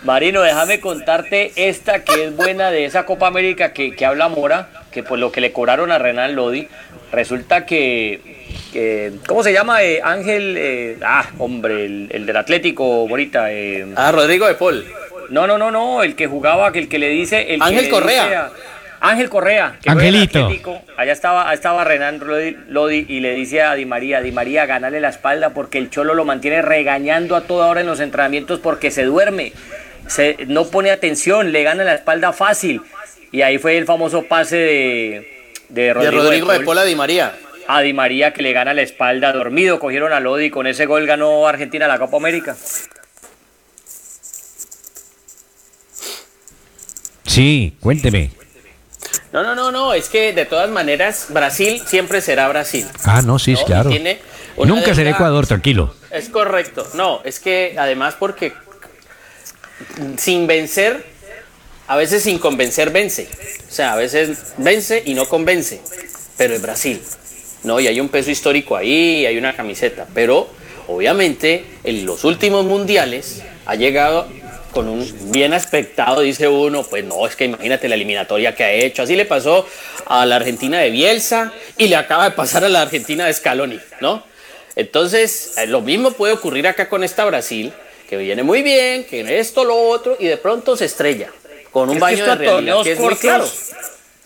[SPEAKER 4] Marino, déjame contarte esta que es buena de esa Copa América que, que habla Mora, que pues lo que le cobraron a Renan Lodi, resulta que, que- ¿cómo se llama? Eh, Ángel, eh, ah, hombre, el, el del Atlético, Morita. eh,
[SPEAKER 5] Ah, Rodrigo de Paul.
[SPEAKER 4] no, no, no, no, el que jugaba, que el que le dice... El
[SPEAKER 5] Ángel
[SPEAKER 4] le
[SPEAKER 5] Correa.
[SPEAKER 4] dice a- Ángel Correa. que
[SPEAKER 1] Angelito.
[SPEAKER 4] Atlético. Allá estaba, estaba Renan Lodi, Lodi y le dice a Di María, Di María, ganale la espalda porque el Cholo lo mantiene regañando a toda hora en los entrenamientos porque se duerme, se, no pone atención, le gana la espalda fácil. Y ahí fue el famoso pase de, de
[SPEAKER 5] De
[SPEAKER 4] Rodrigo,
[SPEAKER 5] Rodrigo de
[SPEAKER 4] Paul
[SPEAKER 5] Paul a Di María.
[SPEAKER 4] a Di María que le gana la espalda dormido. Cogieron a Lodi y con ese gol ganó Argentina la Copa América.
[SPEAKER 1] Sí, cuénteme.
[SPEAKER 5] No, no, no, no, es que de todas maneras Brasil siempre será Brasil.
[SPEAKER 1] Ah, no, sí,
[SPEAKER 5] ¿no?
[SPEAKER 1] Claro.
[SPEAKER 5] tiene
[SPEAKER 1] Nunca será Ecuador, tranquilo.
[SPEAKER 5] Es correcto. No, es que además porque sin vencer, a veces sin convencer vence. O sea, a veces vence y no convence. Pero es Brasil. No, y hay un peso histórico ahí, hay una camiseta. Pero obviamente en los últimos mundiales ha llegado con un bien aspectado, dice uno, pues no, es que imagínate la eliminatoria que ha hecho. Así le pasó a la Argentina de Bielsa y le acaba de pasar a la Argentina de Scaloni, ¿no? Entonces, eh, lo mismo puede ocurrir acá con esta Brasil, que viene muy bien, que esto, lo otro, y de pronto se estrella con un
[SPEAKER 4] Es
[SPEAKER 5] baño de realidad
[SPEAKER 4] torneos
[SPEAKER 5] que es muy
[SPEAKER 4] cortos-
[SPEAKER 5] claro.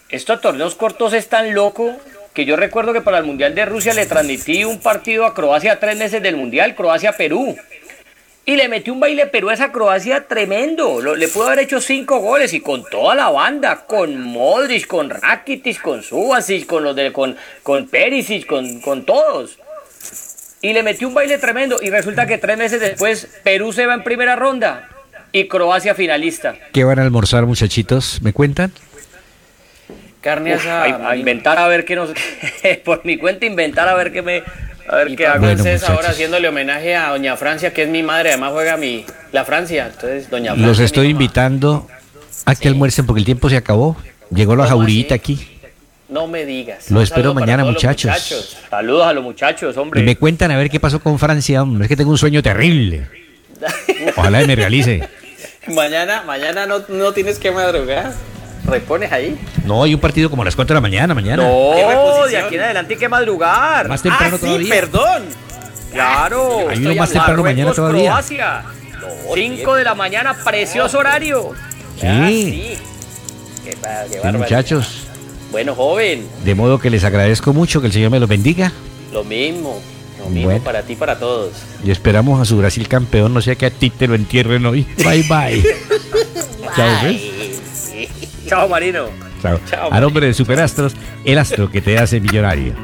[SPEAKER 4] Esto a torneos cortos es tan loco que yo recuerdo que para el Mundial de Rusia le transmití un partido a Croacia tres meses del Mundial, Croacia-Perú. Y le metí un baile Perú a esa Croacia tremendo. Lo- le pudo haber hecho cinco goles y con toda la banda, con Modric, con Rakitic, con Subasic, con los de, con, con Perisic, con, con todos. Y le metió un baile tremendo. Y resulta que tres meses después Perú se va en primera ronda y Croacia finalista.
[SPEAKER 1] ¿Qué van a almorzar, muchachitos? ¿Me cuentan?
[SPEAKER 5] Carne
[SPEAKER 4] Uf,
[SPEAKER 5] asada.
[SPEAKER 4] a, inventar a ver qué nos. por mi cuenta, inventar a ver qué me. A ver
[SPEAKER 5] Y
[SPEAKER 4] qué hago.
[SPEAKER 1] Bueno,
[SPEAKER 5] ahora haciéndole homenaje a Doña Francia, que es mi madre, además juega mi la Francia. Entonces, Doña Francia.
[SPEAKER 1] Los estoy invitando a que almuercen porque el tiempo se acabó. Llegó la
[SPEAKER 5] ¿Cómo
[SPEAKER 1] jaurita aquí.
[SPEAKER 5] No me digas.
[SPEAKER 1] Lo espero mañana, muchachos.
[SPEAKER 4] Saludos a los muchachos,
[SPEAKER 1] Y
[SPEAKER 4] hombre.
[SPEAKER 1] me cuentan a ver qué pasó con Francia, hombre. Es que tengo un sueño terrible. Ojalá me realice.
[SPEAKER 5] Mañana, mañana no, no tienes que madrugar. Repones ahí.
[SPEAKER 1] No, hay un partido como a las 4 de la mañana, mañana.
[SPEAKER 5] ¿Qué
[SPEAKER 4] No, de aquí en adelante hay que madrugar.
[SPEAKER 1] Más temprano
[SPEAKER 5] ah, sí,
[SPEAKER 1] todavía.
[SPEAKER 5] perdón.
[SPEAKER 4] Claro.
[SPEAKER 1] Hay uno más temprano mañana todavía.
[SPEAKER 4] Croacia. 5 de la mañana, precioso horario.
[SPEAKER 1] Sí.
[SPEAKER 5] Ah, sí. Qué,
[SPEAKER 1] Sí, muchachos.
[SPEAKER 5] Bueno, joven,
[SPEAKER 1] De modo que les agradezco mucho, que el Señor me los bendiga.
[SPEAKER 5] lo mismo. Lo mismo
[SPEAKER 1] Bueno.
[SPEAKER 5] para ti, para todos.
[SPEAKER 1] Y esperamos a su Brasil campeón, no sea que a ti te lo entierren hoy. Bye bye. Chao, ¿ves?
[SPEAKER 4] Chao, Marino.
[SPEAKER 1] Chao.
[SPEAKER 5] Chao,
[SPEAKER 1] A nombre de Superastros, el astro que te hace millonario.